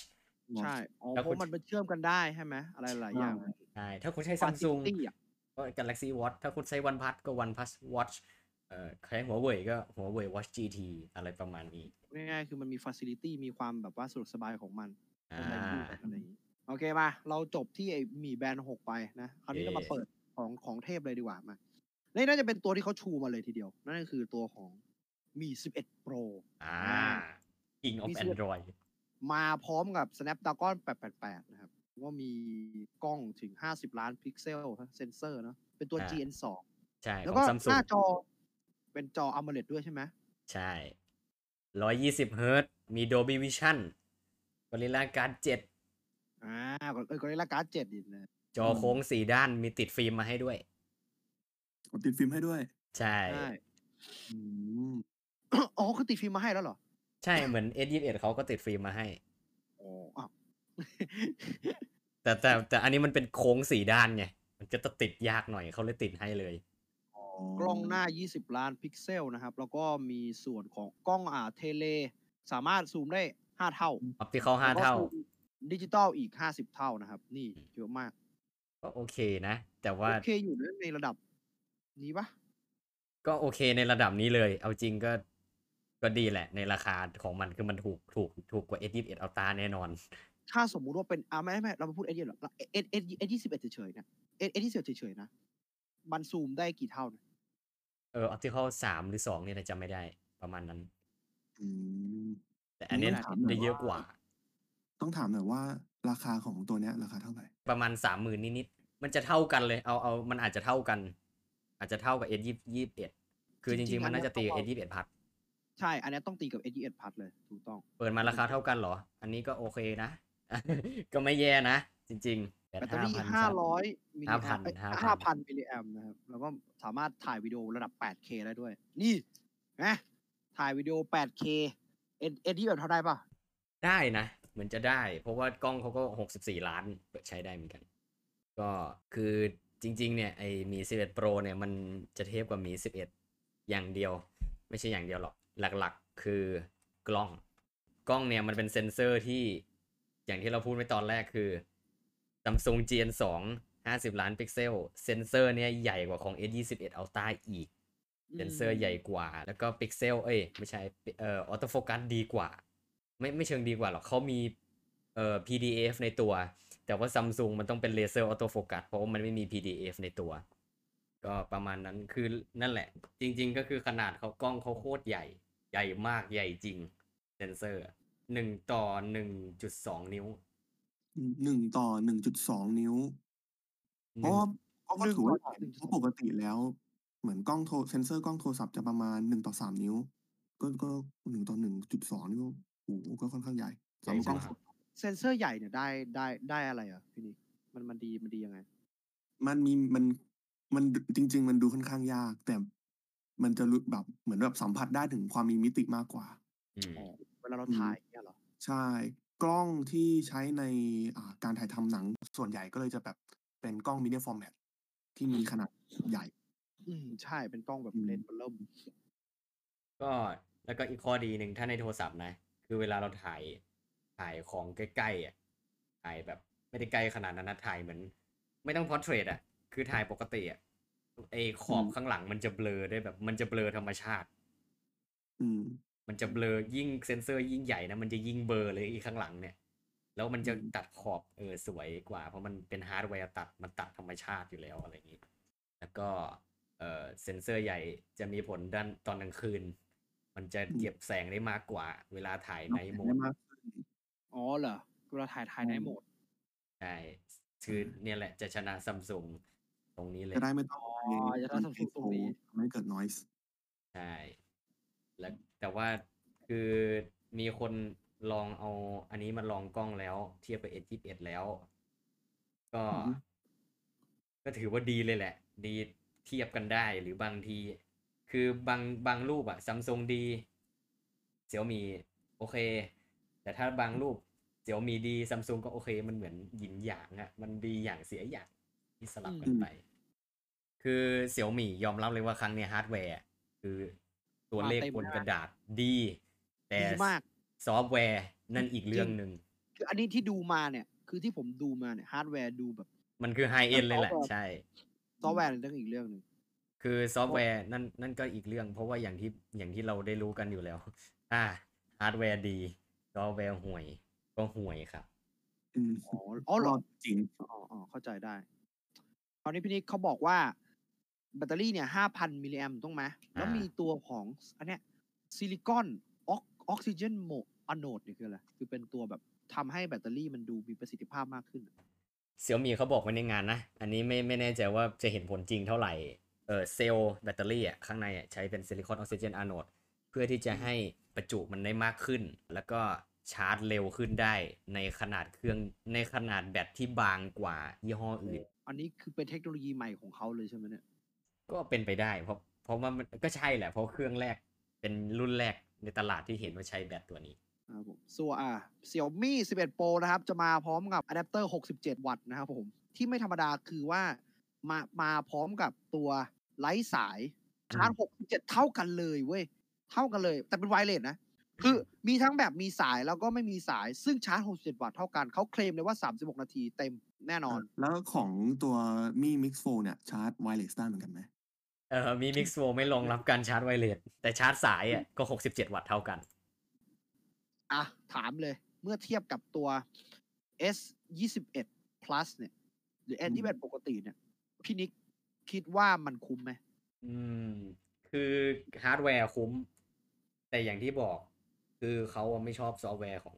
S2: ใช่อ๋อ
S1: แล้ว
S2: เพ
S1: คุณ
S2: ราะมันไปเชื่อมกันได้ใช่ไหมอะไรหลายอย่าง
S1: ใช่ถ้าคุณใช้ Samsung
S2: Facility อะ
S1: ก็ Galaxy Watch ถ้าคุณใช้ OnePlus ก็ OnePlus Watch เอ่อใช้หัวเว่ยก็หัวเว่ย Watch GT อะไรประมาณนี้
S2: ง่ายๆคือมันมี Facility มีความแบบว่าสะดวกสบายของมัน
S1: อ่
S2: อะไรอย่างางี้อะไรอย่างงี้โอเคมา เราจบที่ไอ้ Mi Band หกไปนะคราวนี้
S1: เย่
S2: เรามาเปิดของของเทพเลยดีกว่ามานี่น่าจะเป็นตัวที่เขาชูมาเลยทีเดียว นั่นก็คือตัวของมี11 Pro
S1: อ่า King of
S2: มีส่วน
S1: Android
S2: มาพร้อมกับ Snapdragon 888 นะครับว่ามีกล้องถึง 50 ล้านพิกเซลเซนเซอร์เนอะเป็นตัว
S1: อ่า
S2: GN
S1: ใช่
S2: 2แล้ว
S1: ขอ
S2: ก็
S1: ง
S2: ห
S1: Samsung
S2: น้าจอ เป็นจอ AMOLED ด้วยใช่ไหม
S1: ใช่120เฮิร์ตมี Dolby Vision Gorilla Glass 7
S2: อ่าก็เออก็ได้ละการ์ดเจ็ดดินะ
S1: จอโค้งสี่ด้านมีติดฟิล์มมาให้ด้วย
S3: ติดฟิล์มให้ด้วย
S1: ใช่
S2: ใช่
S3: อืม
S2: อ๋อคือติดฟิล์มมาให้แล้วเหรอ
S1: ใช่เหมือน S21 เขาก็ติดฟิล์มมาให้
S2: อ๋ออ้าว
S1: แต่แต่แต่อันนี้มันเป็นโค้งสี่ด้านไง มันก็จะติดยากหน่อยเขาเลยติดให้เลย
S2: กล้องหน้า 20 ล้านพิกเซลนะครับ แล้วก็มีส่วนของกล้องอ่า tele สามารถซูมได้ 5 เท่า
S1: optical ห้า
S2: แล้วก็
S1: เท่า
S2: ซูมดิจิตอลอีก 50 เท่านะครับ นี่เยอะมาก
S1: ก็โอเคนะ แต่ว่า
S2: โอเคอยู่นะในระดับนี้ปะ
S1: ก็โอเคในระดับนี้เลย เอาจริงก็ก็ดีแหละ ในราคาของมันคือมันถูกถูกถูกกว่า S21 Ultra แน่นอน
S2: ถ้าสมมุติว่าเป็นอ่าไม่ไม่เรามาพูดเอสยี่หรอเอสเอสเอสยี่สิบเอ็ดเฉยๆนะเอสเอสยี่สิบเอ็ดเฉยๆนะ มันซูมได้กี่เท่านะ
S1: เออออปติคอลสามหรือสองเนี่ยนะจำไม่ได้ประมาณนั้น
S3: อืม
S1: แต่แต่อันเนี้ย
S3: ต้องถามหน่อย
S1: ได้เยอะ
S3: ว่า
S1: กว่า
S3: ต้องถามหน่อยว่า ราคาของตัวเนี้ย ราคาเท่าไหร่
S1: ประมาณสามหมื่นนิดๆมันจะเท่ากันเลยเอาเอามันอาจจะเท่ากัน อาจจะเท่ากับ S ยี่ยี่เอ็ดคือจ
S2: จริ
S1: ริง
S2: งๆ
S1: ๆมันน่าจะตีกับ
S2: อั
S1: S
S2: นเนี้ย
S1: ยี่เอ็ดพัด
S2: ใช่ อันเนี้ยต้องตีกับ s 1 1พัดเลยถูกต้อง
S1: เปิดมาราคาเท่ากันเหรอ อันนี้ก็โอเคนะ ก็ไม่แย่นะ จริง ๆ
S2: แบตเตอรี่
S1: 8,000
S2: 500มิลลิแอม
S1: 5,000 5,000
S2: ห้าพันมิลลิแอมนะครับ แล้วก็สามารถถ่ายวิดีโอระดับ 8K ได้ด้วย นี่นะถ่ายวิดีโอ 8K เอ็นเอ็นที่แบบเท่าได้ปะ
S1: ได้นะเหมือนจะได้ เพราะว่ากล้องเขาก็ 64 ล้านเปิดใช้ได้เหมือนกัน ก็คือจริง ๆ เนี่ยไอ้มี 11 Pro เนี่ยมันจะเทียบกับ Mi 11 อย่างเดียว ไม่ใช่อย่างเดียวหรอก หลักๆ คือกล้อง กล้องเนี่ยมันเป็นเซ็นเซอร์ที่อย่างที่เราพูดไว้ตอนแรกคือ Samsung GN2 50 ล้านพิกเซล เซนเซอร์เนี่ยใหญ่กว่าของ S21 Ultra อีก เซนเซอร์ใหญ่กว่า แล้วก็พิกเซล เอ้ย ไม่ใช่ เอ่อ auto focus ดีกว่า ไม่ ไม่เชิงดีกว่าหรอกเขามีเอ่อ PDF ในตัว แต่ว่าซัมซุงมันต้องเป็น laser auto focus เพราะว่ามันไม่มี PDF ในตัว ก็ประมาณนั้น คือนั่นแหละ จริง ๆ ก็คือขนาดเขากล้องเขาโคตรใหญ่ ใหญ่มาก ใหญ่จริง เซนเซอร์หนึ่งต่อหนึ่งจุดสองนิ้ว
S3: หนึ่งต่อหนึ่งจุดสองนิ้ว เพราะว่าเพราะก็ถือว่าใหญ่เพราะปกติแล้ว เหมือนกล้องโทรเซนเซอร์กล้องโทรศัพท์จะประมาณหนึ่งต่อสามนิ้ว ก็ก็หนึ่งต่อหนึ่งจุดสองนิ้วโอ้โหก็ค่อนข้างใหญ่สำหรับกล้อง
S1: ใหญ่มาก
S2: เซนเซอร์ใหญ่เนี่ยได้ได้ได้อะไรอะพี่นิกมันมันดีมันดียังไง
S3: มันมีมันมันจริง ๆ มันดูค่อนข้างยาก แต่มันจะรู้แบบเหมือนแบบสัมผัสได้ถึงความมีมิติมากกว่า
S1: อืม
S2: อ๋อเวลาเรา
S3: อืม
S2: ถ่ายเนี่ยเหรอ
S3: ใช่ กล้องที่ใช้ในอ่าการถ่ายทำหนังส่วนใหญ่ก็เลยจะแบบเป็นกล้อง medium format ที่มีขนาดใหญ่
S2: อืมใช่เป็นกล้องแบบ
S3: อืม
S2: เลนส์เบลเริ่ม
S1: ก็แล้วก็อีกข้อดีหนึ่งถ้าในโทรศัพท์นะ คือเวลาเราถ่ายถ่ายของใกล้ๆอะถ่ายแบบไม่ได้ใกล้ขนาดนั้นนะถ่ายเหมือน ไม่ต้อง portrait อะ คือถ่ายปกติอะไอขอบ
S3: อืม
S1: ข้างหลังมันจะเบลอได้แบบ มันจะเบลอธรรมชาติ
S3: อืม
S1: มันจะเบลอยิ่งเซนเซอร์ยิ่งใหญ่นะมันจะยิ่งเบลอเลยอีกข้างหลังเนี่ย แล้วมันจะ
S3: อืม
S1: ตัดขอบเออสวยกว่า เพราะมันเป็นฮาร์ดแวร์ตัดมันตัดธรรมชาติอยู่แล้วอะไรอย่างนี้ แล้วก็เออเซนเซอร์ใหญ่จะมีผลด้านตอนกลางคืน มันจะเก็บแสงได้มากกว่า เวลาถ่ายในโหมด
S3: ได้มากขึ้น
S2: อ๋อเหรอเวลาถ่ายถ่ายในโหมด
S1: ใช่คือเนี่ยแหละจะชนะซัมซุงตรงนี้เลย
S3: จะได้ไม่ต้อง
S2: อ๋อจะได้ Samsung ตรงนี้
S3: ทำให้เกิด noise
S1: ใช่ แล้วแต่ว่าคือมีคนลองเอาอันนี้มาลองกล้องแล้ว เทียบกับ S21 แล้ว ก็
S3: อือฮึ
S1: ก็ถือว่าดีเลยแหละ ดีเทียบกันได้หรือบางที คือบางบางรูปอะซัมซุงดีเสี่ยวมี่โอเค แต่ถ้าบางรูปเสี่ยวมีดีซัมซุงก็โอเค มันเหมือนหยินหยางอะมันดีอย่างเสียอย่างที่สลับกันไป คือเสี่ยวมี่ยอมรับเลยว่าครั้งเนี้ยฮาร์ดแวร์ คือ ตัวเลข
S2: มาเต็ม
S1: บน
S2: มาก
S1: กระดาษดี แต่
S2: ดีมาก
S1: ซอฟต์แวร์นั่นอีกเรื่องหนึ่ง
S2: คืออันนี้ที่ดูมาเนี่ย คือที่ผมดูมาเนี่ยฮาร์ดแวร์ดูแบบ
S1: มันคือ high-end เลยแหละ
S2: ซอฟต์แวร์
S1: ใช่
S2: ซอฟต์แวร์เรื่องอีกเรื่องหนึ่ง
S1: คือซอฟต์แวร์นั่นนั่นก็อีกเรื่อง เพราะว่าอย่างที่อย่างที่เราได้รู้กันอยู่แล้ว อ่าฮาร์ดแวร์ดีซอฟต์แวร์ห่วย ก็ห่วยครับ
S3: อืม
S2: อ๋ออ๋อเหร
S3: ร
S2: อ
S3: อดจริง
S2: อ๋ออ๋อเข้าใจได้คราวนี้พี่นิกเขาบอกว่า แบตเตอรี่เนี่ยห้าพันมิลลิแอมป์ต้องไหมแล้ว
S1: อ่ามี
S2: มีตัวของอันเนี้ย silicon ออก oxygen โม anode เนี่ยคืออะไรคือเป็นตัวแบบทำให้แบตเตอรี่มันดูมีประสิทธิภาพมากขึ้น
S1: เสี่ยวมีเขาบอกไว้ในงานนะ อันนี้ไม่ไม่แน่ใจว่าจะเห็นผลจริงเท่าไหร่เออเซลล์แบตเตอรี่อะข้างในอะใช้เป็นซิลิคอนออกซิเจนอะโนดเพื่อที่จะให้ประจุมันได้มากขึ้น แล้วก็ชาร์จเร็วขึ้นได้ในขนาดเครื่องในขนาดแบตที่บางกว่ายี่ห้ออื่น
S2: อันนี้คือเป็นเทคโนโลยีใหม่ของเขาเลยใช่ไหมเนี่ย
S1: ก็เป็นไปได้ เพราะเพราะว่ามันก็ใช่แหละ เพราะเครื่องแรกเป็นรุ่นแรกในตลาดที่เห็นว่าใช้แบตตัวนี้
S2: นะครับผมส่วนอ่า Xiaomi 11 Pro นะครับ จะมาพร้อมกับอะแดปเตอร์ 67 วัตต์นะครับผม ที่ไม่ธรรมดาคือว่ามามาพร้อมกับตัวไร้สายชาร์จ67 เท่ากันเลยเว้ย เท่ากันเลย แต่เป็นไวเลสนะ คือมีทั้งแบบมีสายแล้วก็ไม่มีสายซึ่งชาร์จ 67 วัตต์เท่ากันเขาเคลมเลยว่า 36 นาทีเต็มแน่นอน
S3: แล้วของตัวมี Mix 4เนี่ยชาร์จไวเลสได้เหมือนกันไหม
S1: เออมี Mix 4ไม่รองรับการชาร์จ wireless แต่ชาร์จสายอะก็ 67 วัตต์เท่ากัน
S2: อะ ถามเลยเมื่อเทียบกับตัว S 21 plus เนี่ย หรือ N 21ปกติเนี่ย พี่นิกคิดว่ามันคุ้มไหม
S1: อืม คือฮาร์ดแวร์คุ้ม แต่อย่างที่บอก คืคือเขาอะไม่ชอบซอฟต์แวร์ของ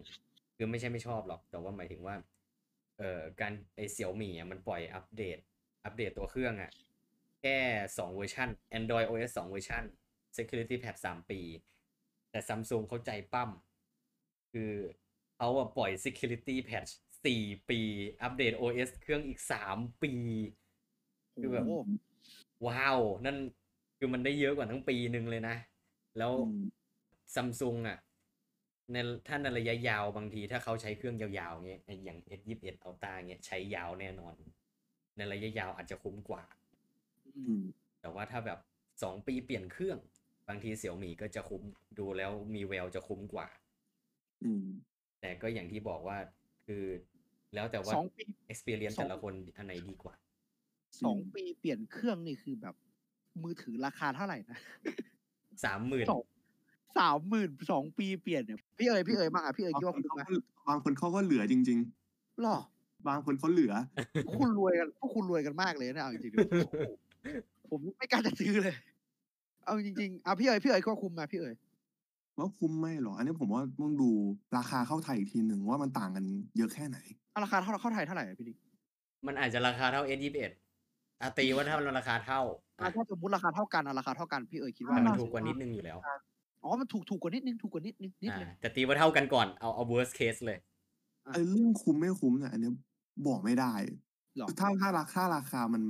S1: คือไม่ใช่ไม่ชอบหรอก แต่ว่าหมายถึงว่า เอ่อการไอเสี่ยวมี่อะมันปล่อยอัปเดต อัปเดตตัวเครื่องอะแค่สองเวอร์ชัน Android OS สองเวอร์ชัน Security Patch สามปี แต่ซัมซุงเขาใจปั้ม คือเขาอะปล่อย Security Patch สี่ปีอัปเดต OS เครื่องอีกสามปี คือแบบ
S2: โอ้
S1: ว้าว นั่นคือมันได้เยอะกว่าทั้งปีหนึ่งเลยนะ แล้ว
S3: อืม
S1: ซัมซุงอะ ในถ้าในระยะยาวบางทีถ้าเขาใช้เครื่องยาวๆเงี้ยอย่าง S21 Ultra เงี้ยใช้ยาวแน่นอน ในระยะยาวอาจจะคุ้มกว่า
S3: อืม
S1: แต่ว่าถ้าแบบสองปีเปลี่ยนเครื่อง บางทีเสี่ยวมี่ก็จะคุ้มดูแล้วมีแววจะคุ้มกว่า
S3: อืม
S1: แต่ก็อย่างที่บอกว่าคือแล้วแต่ว่า
S2: สองปี
S1: experience
S2: สอง
S1: แต่ละคนอันไหนดีกว่า
S2: สองปีเปลี่ยนเครื่องนี่คือแบบ มือถือราคาเท่าไหร่นะ
S1: สามหมื่น
S2: สองสามหมื่นสองปีเปลี่ยนเนี่ยพี่เอ๋ยพี่เอ๋ยมากอะพี่เอ๋ย
S3: บาง
S2: คิดว่า
S3: คน
S2: คุ้ม
S3: เขา
S2: ไหม
S3: ก็บางคนเขาก็เหลือจริง
S2: หรอ
S3: ๆบางคนเขาเหลือ
S2: พวกคุณรวยกันพวกคุณรวยกันมากเลยนะเอาจริงๆดูผมไม่กล้าจะซื้อเลย เอาจริงๆเอาพี่เอ๋ยพี่เอ๋ยคิดว่าคุ้มไหมพี่เอ๋ย
S3: ว่าคุ้มไหมเหรอ อันนี้ผมว่าต้องดูราคาเข้าไทยอีกทีหนึ่งว่ามันต่างกันเยอะแค่ไหน
S2: เอาราคาเท่าเข้าไทยเท่าไหร่อะพี่ดิ๊ก
S1: มันอาจจะราคาเท่า S21 อาตีว่าถ้าราคาเท่า
S2: อะถ้าสมมติราคาเท่ากันอะราคาเท่ากันพี่เอ๋ยคิดว่า
S1: แต่มัน
S2: ราคา
S1: ถูกกว่านิดนึงอยู่แล้ว
S2: อ๋อมันถูกถูกกว่านิดนึงถูกกว่านิดนึงนิด
S1: อ่า
S2: นึง
S1: แต่ตีว่าเท่ากันก่อนเอาเอา worst case เลย
S2: อะ
S3: ไอ้เรื่องคุ้มไม่คุ้มเนี่ยอันนี้บอกไม่ได้
S2: หรอ
S3: ถ้าถ้าราคาราคามัน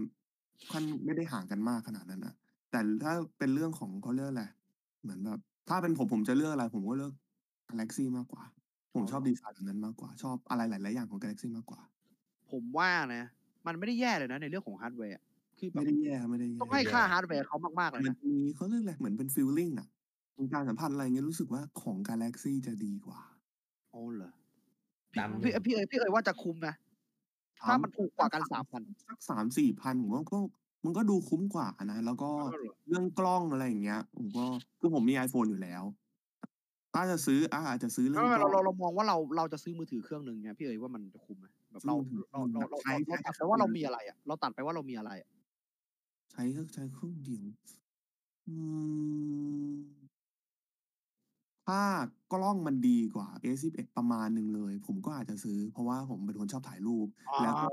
S3: ค่อนไม่ได้ห่างกันมากขนาดนั้นนะแต่ถ้าเป็นเรื่องของเขาเรียกอะไรเหมือนแบบถ้าเป็นผมผมจะเลือกอะไร ผมก็เลือก Galaxy มากกว่า ผมชอบดีไซน์แบบนั้นมากกว่า ชอบอะไรหลาย ๆ อย่างของ Galaxy มากกว่า
S2: ผมว่านะ มันไม่ได้แย่เลยนะในเรื่องของฮาร์ดแวร์อะคือแบบ
S3: ไม่ได้แย่ไม่ได้แย่
S2: ต้องให้ค่าฮาร์ดแวร์เขามาก ๆ เลย
S3: มัน
S2: นะ
S3: มีเขาเรียกอะไรเหมือนเป็นฟีลลิ่งอะมี การสัมผัสอะไรเงี้ยรู้สึกว่าของ Galaxy จะดีกว่า
S2: โอ้เหรอ
S1: ตาม
S2: พี่พี่เอ๋ยพี่เอ๋ยว่าจะคุ้มนะ ถ้ามันถูกกว่ากันสามพัน
S3: สักสามสี่พันผมว่าก็มันก็ดูคุ้มกว่านะ แล้วก็เรื่องกล้องอะไรอย่างเงี้ยผมก็คือผมมี iPhone อยู่แล้วถ้าจะซื้ออะอาจจะซื้อเรื่อง
S2: ไม่ไม่เรา
S3: กล้
S2: เรา
S3: อง
S2: เรามองว่าเราเราจะซื้อมือถือเครื่องหนึ่งเนี่ยพี่เอ๋ยว่ามันจะคุ้มไหมแบบเรา
S3: ซื้อมือถือ
S2: เราเราเรา
S3: ใช้
S2: เรา
S3: ใช้
S2: ตัดไปว่าเรามีอะไรอะเราตัดไปว่าเรามีอะไรอะ
S3: ใช้ก็ใช้เครื่องเดียวอืม ถ้ากล้องมันดีกว่า A11 ประมาณหนึ่งเลย ผมก็อาจจะซื้อ เพราะว่าผมเป็นคนชอบถ่ายรูป แล้วก็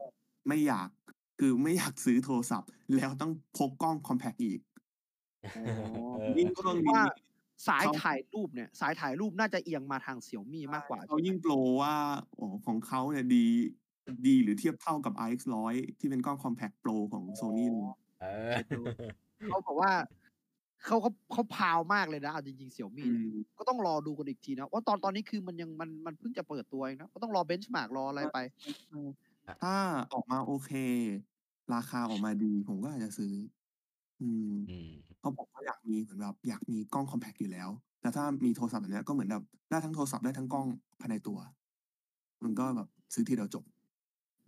S3: ไม่อยากคือไม่อยากซื้อโทรศัพท์ แล้วต้องพกกล้องคอมแพกอีก
S1: เออ
S3: ยิ่งเครื่องดี
S2: ว่าสายถ่ายรูปเนี่ย สายถ่ายรูปน่าจะเอียงมาทางเสี่ยวมี่มากกว่า
S3: เขายิ่งโปรว่าอ๋อของเขาเนี่ยดี ดีหรือเทียบเท่ากับ RX100 ที่เป็นกล้องคอมแพ t โปรของโซนี่เลย
S1: เออ
S2: เขาบอกว่า เขาเขาเขาพาวมากเลยนะเอาจริงๆเสี่ยวมี่
S3: อื
S2: เนี่ย
S3: ม
S2: ก็ต้องรอดูกันอีกทีนะว่าตอนตอนนี้คือมันยังมันมันเพิ่งจะเปิดตัวเองนะก็ต้องรอเบนช์มาร์กรออะไรไป
S3: ถ้าออกมาโอเค ราคาออกมาดีผมก็อาจจะซื้อ อืม
S1: อืม
S3: เพราะผมก็อยากมีเหมือนแบบอยากมีกล้องคอมแพคอยู่แล้วแต่ถ้ามีโทรศัพท์แบบเนี้ยก็เหมือนแบบได้ทั้งโทรศัพท์ได้ทั้งกล้องภายในตัว มันก็แบบซื้อทีเดียวจบ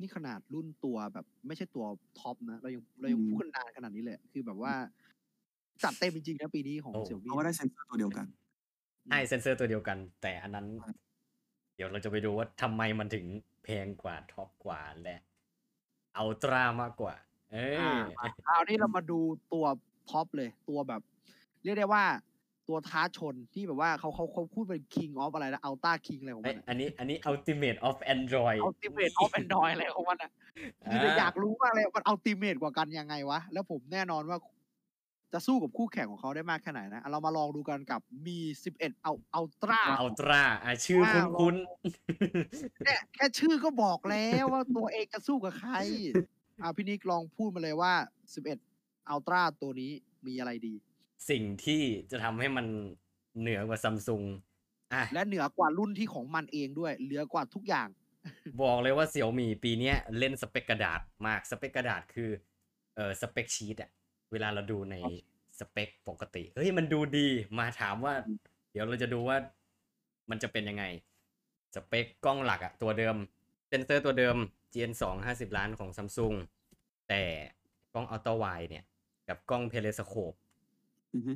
S2: นี่ขนาดรุ่นตัวแบบ ไม่ใช่ตัวท็อปนะเรายังเรายัง
S3: อืม
S2: พูดกันนานขนาดนี้เลยคือแบบว่า จัดเต็มจริงๆนะปีนี้ของ
S1: โอ้
S2: เสี่ยวมี่
S3: เพราะว่าได้เซ็นเซอร์ตัวเดียวกัน
S1: ใช่เซนเซอร์ตัวเดียวกัน แต่อันนั้น
S3: ใช่
S1: เดี๋ยวเราจะไปดูว่าทำไมมันถึงแพงกว่าท็อปกว่าและ ultra มากกว่า เออ
S2: อ่าคราวนี้เรามาดูตัวท็อปเลย ตัวแบบ เรียกได้ว่าตัวท้าชนที่แบบว่าเขาเขาเขาพูดเป็น king of อะไรนะ ultra king อะไรของ
S1: เอ้
S2: มั
S1: ย
S2: น
S1: อันนี้อันนี้ ultimate of android
S2: ultimate of android อะไรของมันอะ คือเราอยากรู้มากเลยมัน ultimate กว่ากันยังไงวะ แล้วผมแน่นอนว่า จะสู้กับคู่แข่งของเขาได้มากแค่ไหนนะอะเรามาลองดูกันกับมี11เอา ultra
S1: อัลตร้าอะชื่อ
S2: ว้าว
S1: คุ้น
S2: เนี่ยแค่ชื่อก็บอกแล้วว่าตัวเองจะสู้กับใครอ่าพี่นิกลองพูดมาเลยว่า11 ultra ตัวนี้มีอะไรดี
S1: ๆสิ่งที่จะทำให้มันเหนือกว่าซัมซุงอะ
S2: และเหนือกว่ารุ่นที่ของมันเองด้วย เหนือกว่าทุกอย่าง
S1: บอกเลยว่าเสี่ยวมี่ปีเนี้ยเล่นสเปคกระดาษมากสเปคกระดาษคือเออสเปคชีตอะ เวลาเราดูในสเปคปกติเฮ้ยมันดูดีมาถามว่า เดี๋ยวเราจะดูว่ามันจะเป็นยังไง สเปคกล้องหลักอะตัวเดิมเซนเซอร์ตัวเดิม Gen 2 50 ล้านของซัมซุงแต่กล้อง ultrawide เนี่ย กับกล้อง periscope
S3: อือฮึ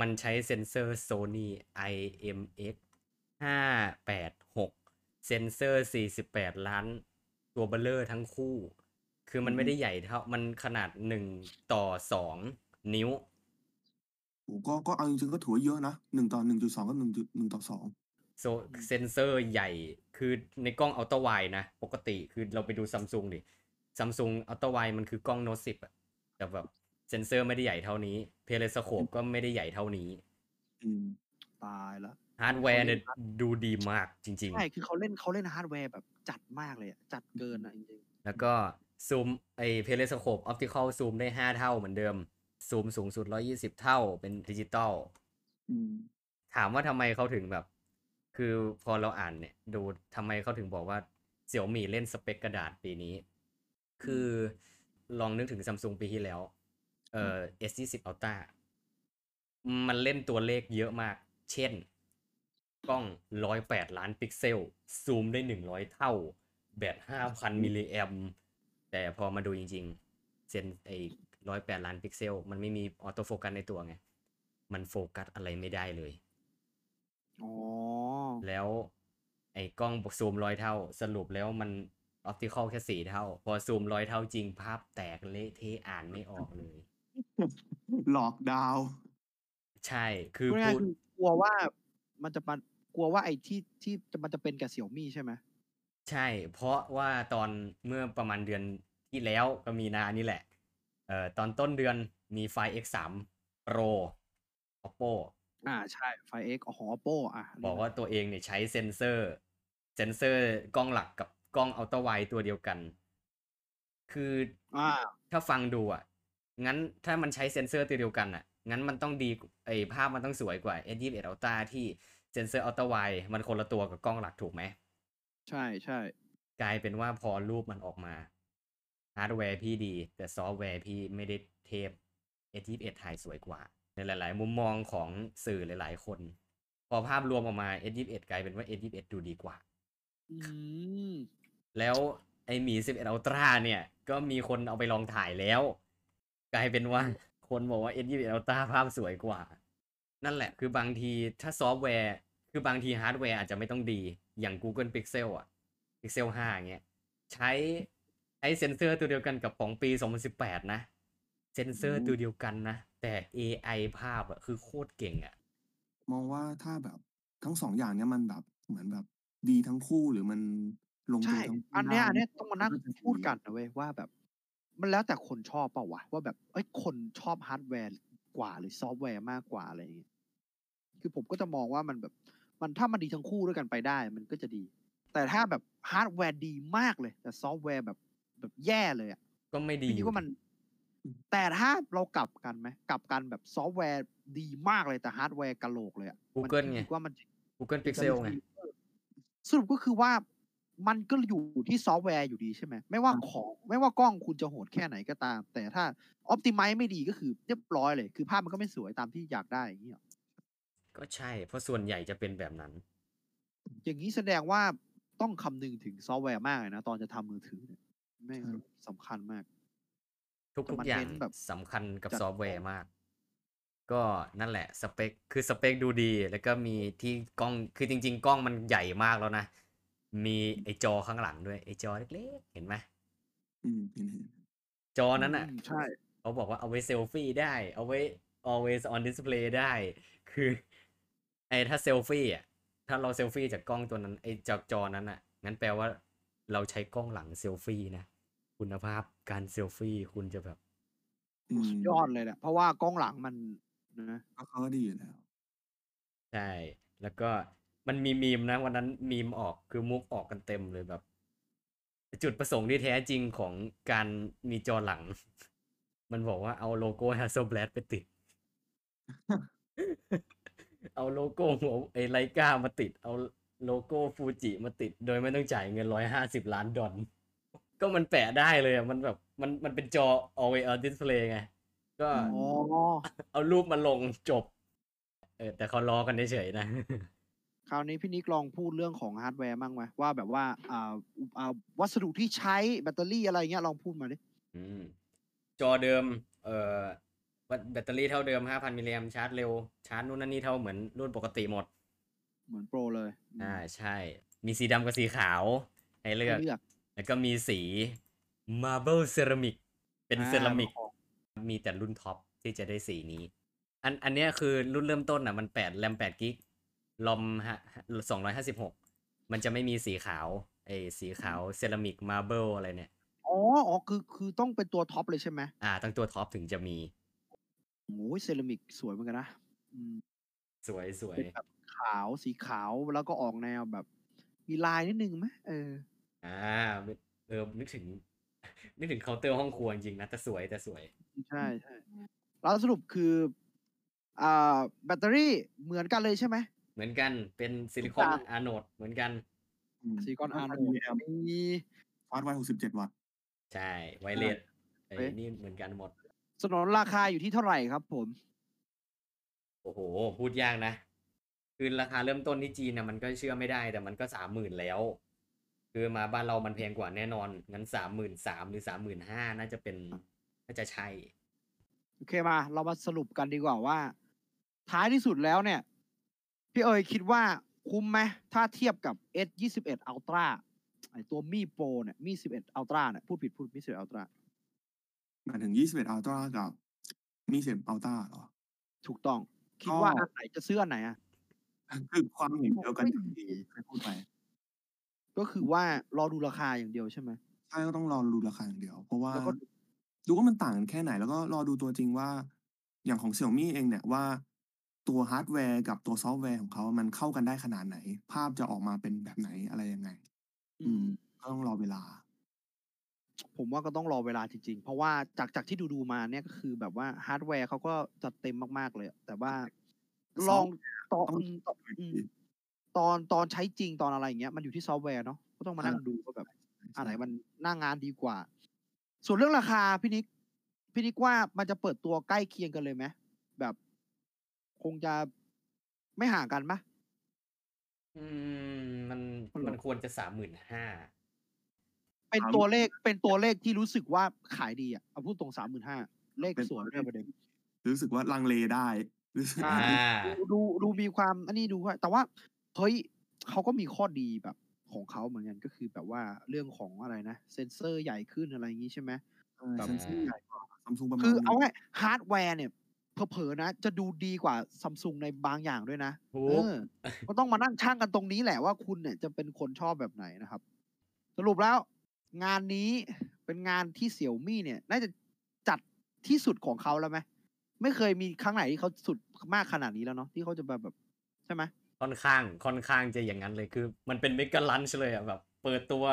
S1: มันใช้เซ็นเซอร์ Sony IMX 586 เซ็นเซอร์ 48 ล้าน ตัวเบลเลอร์ทั้งคู่ คือมันไม่ได้ใหญ่เท่า มันขนาด1ต่อ2นิ้ว
S3: โอ้ก็ก็เอาจริงๆก็ถือว่าเยอะนะหนึ่งต่อหนึ่งจุดสองกับหนึ่งจุดหนึ่งต่อสอง
S1: โซเซนเซอร์ใหญ่คือในกล้อง ultrawide นะ ปกติคือเราไปดูซัมซุงดิซัมซุง ultrawide มันคือกล้องโน้ตสิบอะแต่แบบเซนเซอร์ไม่ได้ใหญ่เท่านี้ periscope ก็ไม่ได้ใหญ่เท่านี้
S3: อืม
S2: ตายแล้ว
S1: ฮาร์ดแวร์เนี่ยดูดีมากจริง
S2: ใช่คือเขาเล่นเขาเล่นฮาร์ดแวร์แบบจัดมากเลยอะจัดเกินอะจริง
S1: ๆ แล้วก็ ซูมไอ periscope optical zoom ได้5เท่าเหมือนเดิม ซูมสูงสุด120เท่าเป็นดิจิตอล
S3: อืม
S1: ถามว่าทำไมเขาถึงแบบ คือพอเราอ่านเนี่ยดูทำไมเขาถึงบอกว่าเสี่ยวมี่เล่นสเปคกระดาษปีนี้ คือลองนึกถึงซัมซุงปีที่แล้ว เอ่อ S20 Ultra มันเล่นตัวเลขเยอะมาก เช่น กล้อง 108 ล้านพิกเซล ซูมได้ 100 เท่า แบต 5,000 มิลลิแอม แต่พอมาดูจริง ๆ เซนไอ้108ล้านพิกเซล มันไม่มี auto focus ในตัวไง มันโฟกัสอะไรไม่ได้เลย
S2: ๆอ๋อ
S1: แล้วไอ้กล้องซูมร้อยเท่า สรุปแล้วมัน optical แค่สี่เท่า พอซูมร้อยเท่าจริงภาพแตกเละเทะอ่านไม่ออกเลย
S3: หลอกดาวน์
S1: ใช่คือ
S2: พูดง่าย
S1: พูด
S2: ๆคือกลัวว่ามันจะมันกลัวว่าไอ้ที่ที่จะมันจะเป็นกับเสี่ยวมี่ใช่ไหม
S1: ใช่ เพราะว่าตอนเมื่อประมาณเดือนที่แล้วก็มีนานี่แหละ เอ่อตอนต้นเดือนมีไฟ X3 Pro Oppo
S2: อ่าใช่ Find X Oppo อะ
S1: บอกว่าตัวเองเนี่ยใช้เซนเซอร์เซนเซอร์กล้องหลักกับกล้อง ultrawide ตัวเดียวกัน คือ
S2: อ่า
S1: ถ้าฟังดูอะ งั้นถ้ามันใช้เซนเซอร์ตัวเดียวกันอะ งั้นมันต้องดี AI ภาพมันต้องสวยกว่า S21 Ultra ที่เซนเซอร์ ultrawide มันคนละตัวกับกล้องหลักถูกไหม
S2: ใช่ใช่
S1: กลายเป็นว่าพอรูปมันออกมาฮาร์ดแวร์พี่ดี แต่ซอฟต์แวร์พี่ไม่ได้เทพ S21 ถ่ายสวยกว่า ในหลาย ๆ มุมมองของสื่อหลาย ๆ คน พอภาพรวมออกมา S21 กลายเป็นว่า S21 ดูดีกว่า
S2: อืม
S1: แล้วไอหมี11 Ultra เนี่ย ก็มีคนเอาไปลองถ่ายแล้ว กลายเป็นว่าคนบอกว่า S21 Ultra ภาพสวยกว่า นั่นแหละคือบางทีถ้าซอฟต์แวร์ คือบางทีฮาร์ดแวร์อาจจะไม่ต้องดี อย่าง Google Pixel อะ Pixel 5อย่างเงี้ย ใช้ใช้เซนเซอร์ตัวเดียวกันกับของปี 2018 นะ เซนเซอร์ตัวเดียวกันนะ แต่ AI ภาพอะคือโคตรเก่งอะ
S3: มองว่าถ้าแบบทั้งสองอย่างเนี้ยมันแบบเหมือนแบบดีทั้งคู่หรือมันลงตัว
S2: ใช่
S3: ทั้งคู่
S2: อันเนี้ย
S3: ได้
S2: อันเนี้ยต้องมานั่ง
S3: ก็จะ
S2: พูดกันนะเว้ยว่าแบบ มันแล้วแต่คนชอบเปล่าวะว่าแบบเอ้ยคนชอบฮาร์ดแวร์กว่าหรือซอฟต์แวร์มากกว่าอะไรอย่างเงี้ยคือผมก็จะมองว่ามันแบบ มันถ้ามันดีทั้งคู่ด้วยกันไปได้ มันก็จะดี แต่ถ้าแบบฮาร์ดแวร์ดีมากเลย แต่ซอฟต์แวร์แบบแบบแย่เลยอะ
S1: ก็ไม่ดี
S2: พี่คิดว่ามัน แต่ถ้าเรากลับกันไหมกลับกันแบบซอฟต์แวร์ดีมากเลยแต่ฮาร์ดแวร์กะโหลกเลยอะ
S1: Google ไง
S2: คิดว่ามัน
S1: Google Pixel ไง
S2: สรุปก็คือว่ามันก็อยู่ที่ซอฟต์แวร์อยู่ดีใช่ไหมไม่ว่าของไม่ว่ากล้องคุณจะโหดแค่ไหนก็ตาม แต่ถ้าอ p ติ i z e ไม่ดีก็คือเรียบร้อยเลย คือภาพมันก็ไม่สวยตามที่อยากได้อย่างนี้หรอ
S1: ก็ใช่ เพราะส่วนใหญ่จะเป็นแบบนั้น
S2: อย่างนี้แสดงว่าต้องคำนึงถึงซอฟต์แวร์มากเลยนะ ตอนจะทำมือถือเนี่ยแม่งสำคัญมาก
S1: ทุก
S2: แต่มัน
S1: ๆอย่าง
S2: เน้นแบบ
S1: สำคัญกับ
S2: จัด
S1: ซอฟต์แวร์มาก ก็นั่นแหละสเปค คือสเปคดูดี แล้วก็มีที่กล้อง คือจริง ๆ กล้องมันใหญ่มากแล้วนะ มีไอจอข้างหลังด้วย ไอจอเล็กๆ เห็นไหม
S3: อืมเห็นเห็น
S1: จอนั้นอะ
S2: มใช่
S1: เขาบอกว่าเอาไว้เซลฟี่ได้ เอาไว้ always on display ได้ คือ ไอถ้าเซลฟี่อะถ้าเราเซลฟี่จากกล้องตัวนั้นไอจากจอนั้นอะงั้นแปลว่าเราใช้กล้องหลังเซลฟี่นะคุณภาพการเซลฟี่คุณจะแบบ
S3: อืม
S2: สุดยอดเลยแหละเพราะว่ากล้องหลังมันนะ
S3: ก็เขาก็ดีอยู่แล้ว
S1: ใช่แล้วก็มันมีมีมนะวันนั้นมีมออกคือมุกออกกันเต็มเลยแบบ จุดประสงค์ที่แท้จริงของการมีจอหลัง มันบอกว่าเอาโลโก้ Hasselblad ไปติด เอาโลโก้หัวไอ Leica มาติด เอาโลโก้ฟูจิมาติด โดยไม่ต้องจ่ายเงินร้อยห้าสิบล้านดอลก็มันแปะได้เลยอะมันแบบมันมันเป็นจอ always on display ไง ก็
S2: อ๋อ
S1: เอารูปมาลงจบ เออ แต่เขาล้อกันเฉยๆนะ
S2: คราวนี้พี่นิกลองพูดเรื่องของฮาร์ดแวร์บ้างไหมว่าแบบว่าอ่าอ่าวัสดุที่ใช้แบตเตอรี่อะไรเงี้ยลองพูดมาดิ
S1: อืมจอเดิม เอ่อ แบตเตอรี่เท่าเดิม5,000มิลลิแอมชาร์จเร็ว ชาร์จนู่นนั่นนี่เท่าเหมือนรุ่นปกติหมด
S2: เหมือน Pro เลยอืม
S1: อ่าใช่ มีสีดำกับสีขาวให้เลือก
S2: ให้เลือก
S1: แล้วก็มีสี Marble Ceramic เป็น
S2: อ่า
S1: เซรามิก
S2: ของ
S1: มีแต่รุ่นท็อปที่จะได้สีนี้ อันอันเนี้ยคือรุ่นเริ่มต้นอะมัน8แรม8กิ๊ก ROM ฮะสองร้อยห้าสิบหกมันจะไม่มีสีขาวไอ้สีขาวเซรามิก Marble อะไรเนี่ย
S2: อ๋ออ๋อคือคือต้องเป็นตัวท็อปเลยใช่ไหม
S1: อ่าตั้งตัวท็อปถึงจะมี
S2: โอ้ยเซรามิกสวยเหมือนกันนะอืม
S1: สวยสวย
S2: เป็นแบบขาวสีขาวแล้วก็ออกแนวแบบ มีลายนิดนึงไหมเออ
S1: อ่าเออนึกถึง นึกถึงเคาน์เตอร์ห้องครัวจริงๆนะแต่สวยแต่สวย
S2: ใช่ใช่แล้วสรุปคือ อ่า แบตเตอรี่เหมือนกันเลยใช่ไหม
S1: เหมือนกันเป็น silicon
S2: ต่าง
S1: anode เหมือนกัน
S2: silicon anode
S3: มีแอม
S2: มี
S3: fast wire หกสิบเจ็ดวัตต์
S1: ใช่ wirelessไอ้
S2: เอ๊ะ
S1: นี่เหมือนกันหมด
S2: สนนราคาอยู่ที่เท่าไหร่ครับผม
S1: โอ้โห พูดยากนะ คือราคาเริ่มต้นที่จีนนะมันก็เชื่อไม่ได้ แต่มันก็สามหมื่นแล้ว คือมาบ้านเรามันแพงกว่าแน่นอน งั้นสามหมื่นสามหรือสามหมื่นห้าน่าจะเป็น น่าจะใช่
S2: โอเคมา เรามาสรุปกันดีกว่าว่า ท้ายที่สุดแล้วเนี่ย พี่เอ๋ยคิดว่าคุ้มไหมถ้าเทียบกับ S 2 1 Ultra ไอตัว Mi Pro เนี่ย Mi 11 Ultra เนี่ยพูดผิดพูดมี11 Ultra
S3: หมายถึงยี่สิบเอ็ด Ultra กับ Mi สิบเอ็ด Ultra เหรอ
S2: ถูกต้อง คิด
S3: ก็
S2: ว่าอันไหนจะซื้ออันไหนอะ
S3: คือความเห็นเดียวกันอย่างที่เคยพูดไป
S2: ก็คือว่ารอดูราคาอย่างเดียวใช่ไหม
S3: ใช่ก็ต้องรอดูราคาอย่างเดียว เพราะว่า
S2: แล้วก็
S3: ดูว่ามันต่างกันแค่ไหน แล้วก็รอดูตัวจริงว่า อย่างของ Xiaomi เองเนี่ยว่าตัวฮาร์ดแวร์กับตัวซอฟต์แวร์ของเขา มันเข้ากันได้ขนาดไหน ภาพจะออกมาเป็นแบบไหนอะไรยังไง
S2: อืม
S3: ก็ต้องรอเวลา
S2: ผมว่าก็ต้องรอเวลาจริงๆ เพราะว่าจากจากที่ดูดูๆมาเนี่ยก็คือแบบว่าฮาร์ดแวร์เขาก็จัดเต็มมากๆเลยอะแต่ว่าลองตอน
S3: ต้อง
S2: ตอนอืมตอนตอนใช้จริงตอนอะไรอย่างเงี้ยมันอยู่ที่ซอฟต์แวร์เนาะก็ต้องมานั่งดูว่าแบบอันไหนมันหน้างานดีกว่า ส่วนเรื่องราคาพี่นิกพี่นิกว่ามันจะเปิดตัวใกล้เคียงกันเลยไหมแบบคงจะไม่ห่างกันปะ
S1: อืม มัน
S2: มัน
S1: มันควรจะสามหมื่นห้า
S2: เป็น
S3: ครับ
S2: ตัวเลขเป็นตัวเลขที่รู้สึกว่าขายดีอะเอาพูดตรงสามหมื่นห้าเลขสวยด้วยประเด็น
S3: รู้สึกว่าลังเลได้รู้สึก
S2: ใช่
S1: อ่า
S2: ดูดูดูมีความอันนี้ดูว่า แต่ว่าเฮ้ยเขาก็มีข้อดีแบบของเขาเหมือนกันก็คือแบบว่าเรื่องของอะไรนะ เซนเซอร์ใหญ่ขึ้นอะไรอย่างงี้ใช่ไหม
S3: เซนเซอร์ใหญ่กว่าซัมซุงประมาณ
S2: คือเอา
S3: นึง
S2: ง่ายฮาร์ดแวร์เนี่ยเผลอๆนะ จะดูดีกว่าซัมซุงในบางอย่างด้วยนะ
S1: ถู
S2: เอกอก็ต้องมานั่งช่างกันตรงนี้แหละว่าคุณเนี่ยจะเป็นคนชอบแบบไหนนะครับ สรุปแล้ว งานนี้เป็นงานที่เสี่ยวมี่เนี่ย น่าจะจัดที่สุดของเขาแล้วไหมไม่เคยมีครั้งไหนที่เขาสุดมากขนาดนี้แล้วเนาะที่เขาจะแบบแบบใช่ไหม
S1: ค่อนข้างค่อนข้างจะอย่างนั้นเลยคือ มันเป็น Mega Launch เลยอะแบบ เปิดตัว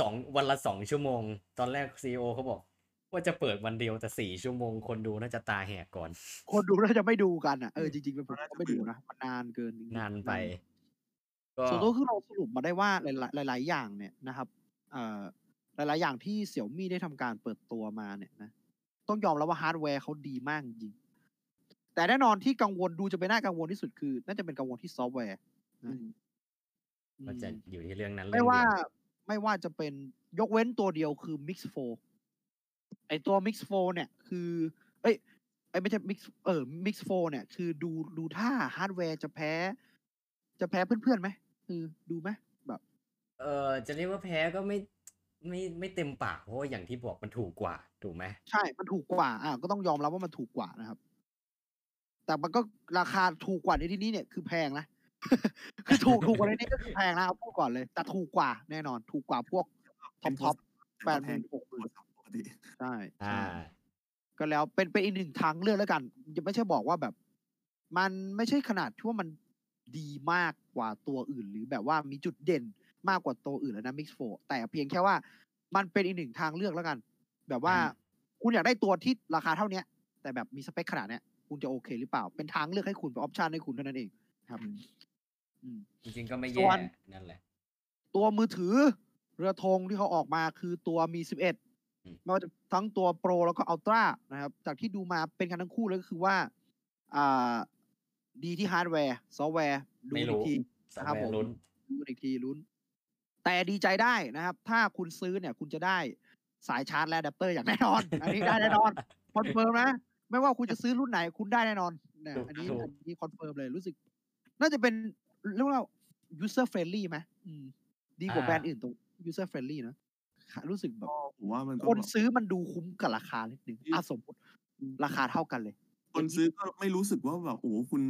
S1: สองวันละสองชั่วโมง ตอนแรก CEO เขาบอก ว่าจะเปิดวันเดียวแต่สี่ชั่วโมง คนดูน่าจะตาแหกก่อน
S2: คนดูน่าจะไม่ดูกันอะเออจริงๆเป็นผมก็ไม่ดูนะมันนานเกินจริงๆ
S1: นานไปก็
S2: ส่วนตัวคือเราสรุปมาได้ว่าหลายๆหลายๆอย่างเนี่ยนะครับเอ่อ หลาย ๆ อย่างที่เสี่ยวมี่ได้ทำการเปิดตัวมาเนี่ยนะต้องยอมรับว่าฮาร์ดแวร์เขาดีมากจริง แต่แน่นอนที่กังวลดูจะเป็นน่ากังวลที่สุดคือ น่าจะเป็นกังวลที่ซอฟต์แวร์
S3: อืม
S1: ก็จะอยู่ที่เรื่องนั้น
S2: ไม่
S1: เรื่อง
S2: ว่า
S1: เดียว
S2: ไม่ว่าจะเป็นยกเว้นตัวเดียวคือ Mix 4ไอตัว Mix 4เนี่ย คือ เอ้ยไอยไม่ใช่ Mix เออ Mix 4เนี่ย คือดูดูท่าฮาร์ดแวร์จะแพ้ จะแพ้เพื่อนๆไหมคือดูไหมแบบ
S1: เออจะเรียกว่าแพ้ก็ไม่ไม่ไม่เต็มปากเพราะว่าอย่างที่บอกมันถูกกว่าถูกไหม
S2: ใช่ มันถูกกว่าอะก็ต้องยอมรับว่ามันถูกกว่านะครับ แต่มันก็ราคาถูกกว่าในที่นี้เนี่ยคือแพงนะคือถูกถูกกว่าในนี้ก็คือแพงนะเอาพูดก่อนเลย แต่ถูกกว่าแน่นอน ถูกกว่าพวกท็อปท็อปแปดหมื่นหกหมื่น
S3: ปกติ
S2: ใช่
S1: อ่า
S2: ใช่ก็แล้วเป็นเป็นอีกหนึ่งทางเลือกแล้วกันจะไม่ใช่บอกว่าแบบ มันไม่ใช่ขนาดที่ว่ามันดีมากกว่าตัวอื่น หรือแบบว่ามีจุดเด่น มากกว่าตัวอื่นแล้วนะ Mix 4 แต่เพียงแค่ว่ามันเป็นอีกหนึ่งทางเลือกแล้วกัน แบบว่า
S3: อืม
S2: คุณอยากได้ตัวที่ราคาเท่าเนี้ย แต่แบบมีสเปคขนาดเนี้ยคุณจะโอเคหรือเปล่า เป็นทางเลือกให้คุณเป็นออปชันให้คุณเท่านั้นเองครับอืม
S1: จริงๆก็ไม่
S2: ส่
S1: แย่
S2: วน
S1: นั่นแหละ
S2: ตัวมือถือเรือธงที่เขาออกมาคือตัวมี11
S1: อืม
S2: ไม่ว่าจะทั้งตัวโปรแล้วก็อัลตร้านะครับ จากที่ดูมาเป็นกันทั้งคู่เลยก็คือว่า อ่า ดีที่ฮาร์ดแวร์ ซอฟต์แวร์ ดู
S1: ไม่
S2: อี
S1: รู้
S2: กที
S1: สอง
S2: นะครับ
S1: แว
S2: ผม
S1: ร์ลุ้น
S2: ดูอีกทีลุ้น แต่ดีใจได้นะครับ ถ้าคุณซื้อเนี่ยคุณจะได้สายชาร์จและอะแดปเตอร์อย่างแน่นอน อันนี้ได้แน่นอน confirm นะไม่ว่าคุณจะซื้อรุ่นไหนคุณได้แน่นอนเนี่ย
S1: ถูก
S2: อันนี้
S1: ถูก
S2: อันนี้ confirm เลยรู้สึก น่าจะเป็นเรียกว่า user friendly ไหมอืมดีกว่าแบรนด์อื่นตรง user friendly นะรู้สึกแบบ
S3: ก็ผมว่ามันก็
S2: คน
S3: แบบ
S2: ซื้อมันดูคุ้มกับราคานิดนึงอะสมมติราคาเท่ากันเลย
S3: คนซื้อก็ไม่รู้สึกว่าแบบโอ้โหคุณ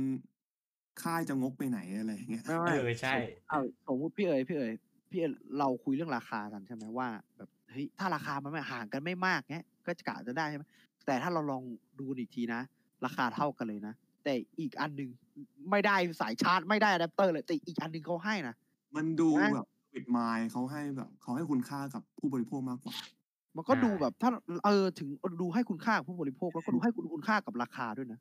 S3: ค่ายจะงกไปไหนอะไรอย่างเงี้ย
S2: ไม่ไม่
S1: เออใช่
S2: เอาสมมติพี่เอ๋ยพี่เอ๋ย พี่เอ๋ยเราคุยเรื่องราคากันใช่ไหมว่า แบบเฮ้ยถ้าราคามันไม่ห่างกันไม่มากเงี้ย ก็จะกะจะได้ใช่ไหมแต่ถ้าเราลองดูอีกทีนะ ราคาเท่ากันเลยนะ แต่อีกอันหนึ่งไม่ได้สายชาร์จไม่ได้อะแดปเตอร์เลยแต่อีกอันหนึ่งเขาให้นะ
S3: มันดู
S2: นะ
S3: แบบวิดไมล์เขาให้แบบเขาให้คุณค่ากับผู้บริโภคมากกว่า
S2: มันก็
S1: ใช่
S2: ดูแบบถ้าเออถึงดูให้คุณค่ากับผู้บริโภคแล้วก็ดูให้คุณคุณค่ากับราคาด้วยนะ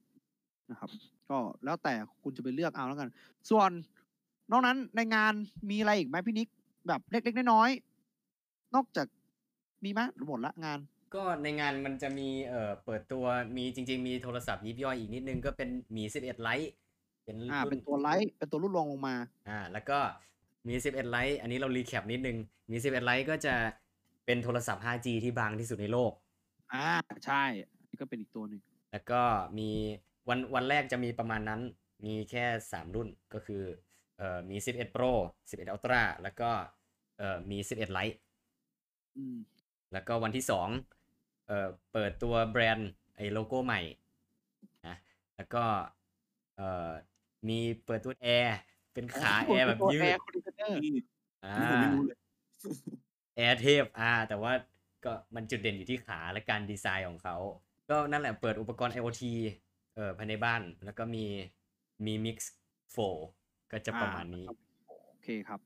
S2: นะครับ ก็แล้วแต่คุณจะไปเลือกเอาแล้วกัน ส่วนนอกนั้นในงานมีอะไรอีกไหมพี่นิก แบบเล็กๆน้อยๆนอกจากมีไหมหมดละงาน
S1: ก็ในงานมันจะมีเอ่อเปิดตัวมีจริง ๆ มีโทรศัพท์ยิบย่อยอีกนิดนึงก็เป็น Mi 11 Lite เป็น
S2: อ่า
S1: รุ่น
S2: เป็นตัว Lite เป็นตัวรุ่นรองลงมา
S1: อ่า แล้วก็ Mi 11 Lite อันนี้เรา recap นิดนึง Mi 11 Lite ก็จะเป็นโทรศัพท์ 5G ที่บางที่สุดในโลก
S2: อ่าใช่นี่ก็เป็นอีกตัวหนึ่ง
S1: แล้วก็มีวันวันแรกจะมีประมาณนั้น มีแค่ 3 รุ่นก็คือ เอ่อ Mi 11 Pro 11 Ultra แล้วก็เอ่อ Mi 11 Lite
S2: อืม
S1: แล้วก็วันที่2เอ่อเปิดตัวแบรนด์ไอ้โลโก้ใหม่นะแล้วก็เอ่อมีเปิดตัวแอร์เป็นขาแอร์แบบยื
S2: แอ
S1: ด
S2: ร์ค conditioner
S3: นี่
S1: อ่า
S3: อันนี้ผมไม่รู้เลย
S1: แอร์เทพอ่า แต่ว่าก็มันจุดเด่นอยู่ที่ขาและการดีไซน์ของเขา ก็นั่นแหละเปิดอุปกรณ์ IoT เอ่อภายในบ้าน แล้วก็มีมี Mix 4 ก็จะประมาณนี้
S2: โอเคครับ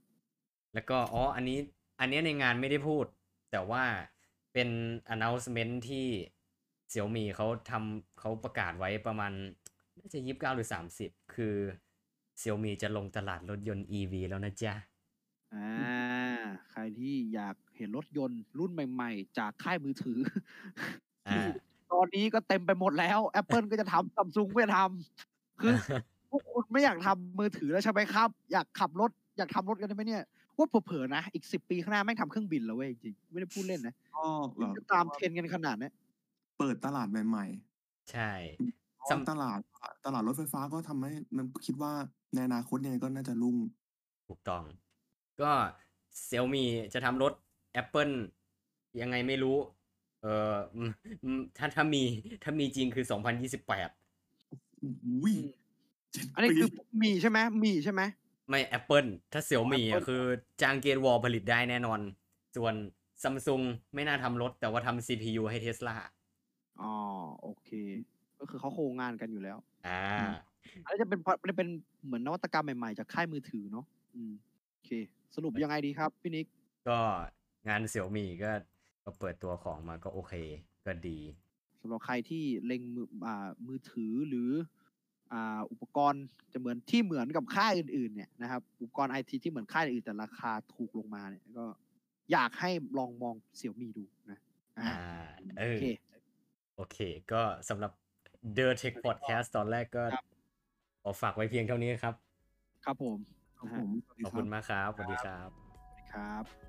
S1: แล้วก็อ๋ออันนี้ อันเนี้ยในงานไม่ได้พูด แต่ว่าเป็น announcement ที่ Xiaomi เขาทำเขาประกาศไว้ประมาณน่าจะยี่สิบเก้าหรือสามสิบคือ Xiaomi จะลงตลาดรถยนต์ EV แล้วนะจ๊ะ
S2: อ่า ใครที่อยากเห็นรถยนต์รุ่นใหม่ ๆ จากค่ายมือถือ
S1: อ่า
S2: ตอนนี้ก็เต็มไปหมดแล้ว Apple ก็จะทำซัมซุงก็จะทำคือ พวกคุณไม่อยากทำมือถือแล้วใช่ไหมครับ อยากขับรถอยากทำรถกันได้ไหมเนี่ยว่าเผลอๆนะอีกสิบปีข้างหน้าแม่งทำเครื่องบินแล้วเว้ยจริงๆไม่ได้พูดเล่นนะ
S3: ก็แบบ
S2: จะตามเทรนด์กันขนาดเนี้ย
S3: เปิดตลาดใหม่
S1: ใช่
S3: ๆ
S1: ซัม
S3: ตลาดตลาดรถไฟฟ้าก็ทำให้มันคิดว่าในอนาคตยังไงก็น่าจะรุ่ง
S1: ถูกต้อง ก็ Xiaomi จะทำรถ Apple ยังไงไม่รู้ เอออืมอืมถ้าถ้ามีถ้ามีจริงคือ2028
S3: อุ้ยเจ็ด
S2: อันนี้
S3: ปี
S2: คือมีใช่ไหมมีใช่ไหม
S1: ไม่ Apple ถ้า Xiaomi อะ
S2: Apple
S1: คือจางเกตวอลผลิตได้แน่นอน ส่วน Samsung ไม่น่าทำรถ แต่ว่าทำ CPU ให้ Tesla
S2: อ๋อโอเค ก็คือเขาโครงงานกันอยู่แล้ว
S1: อ่า
S2: อันนี้จะเป็นจะเป็นเหมือนนวัตกรรมใหม่ๆ จากค่ายมือถือเนาะอืมโอเค สรุปยังไงดีครับพี่นิก
S1: ก็งาน Xiaomi ก็ก็เปิดตัวของมาก็โอเค ก็ดี
S2: สำหรับใครที่เล็งมืออ่ามือถือหรือ อ่าอุปกรณ์จะเหมือนที่เหมือนกับค่ายอื่นๆเนี่ยนะครับอุปกรณ์ไอทีที่เหมือนค่ายอื่นแต่ราคาถูกลงมาเนี่ยก็อยากให้ลองมองเสี่ยมีดูนะอ่า
S1: อ่าเอ
S2: โอ
S1: อ
S2: เค
S1: โอเค ก็สำหรับ The Tech Podcast ตอนแรกก็
S2: ครับ
S1: ขอฝากไว้เพียงเท่านี้ครับ
S2: ครับผม
S3: ครับ
S2: นะฮะ
S3: ผมสวัสดี
S1: ขอบ
S3: ครั
S1: คุ
S3: บ
S1: ณมากครับ สวัสดีครับ
S2: สวัสดีครับ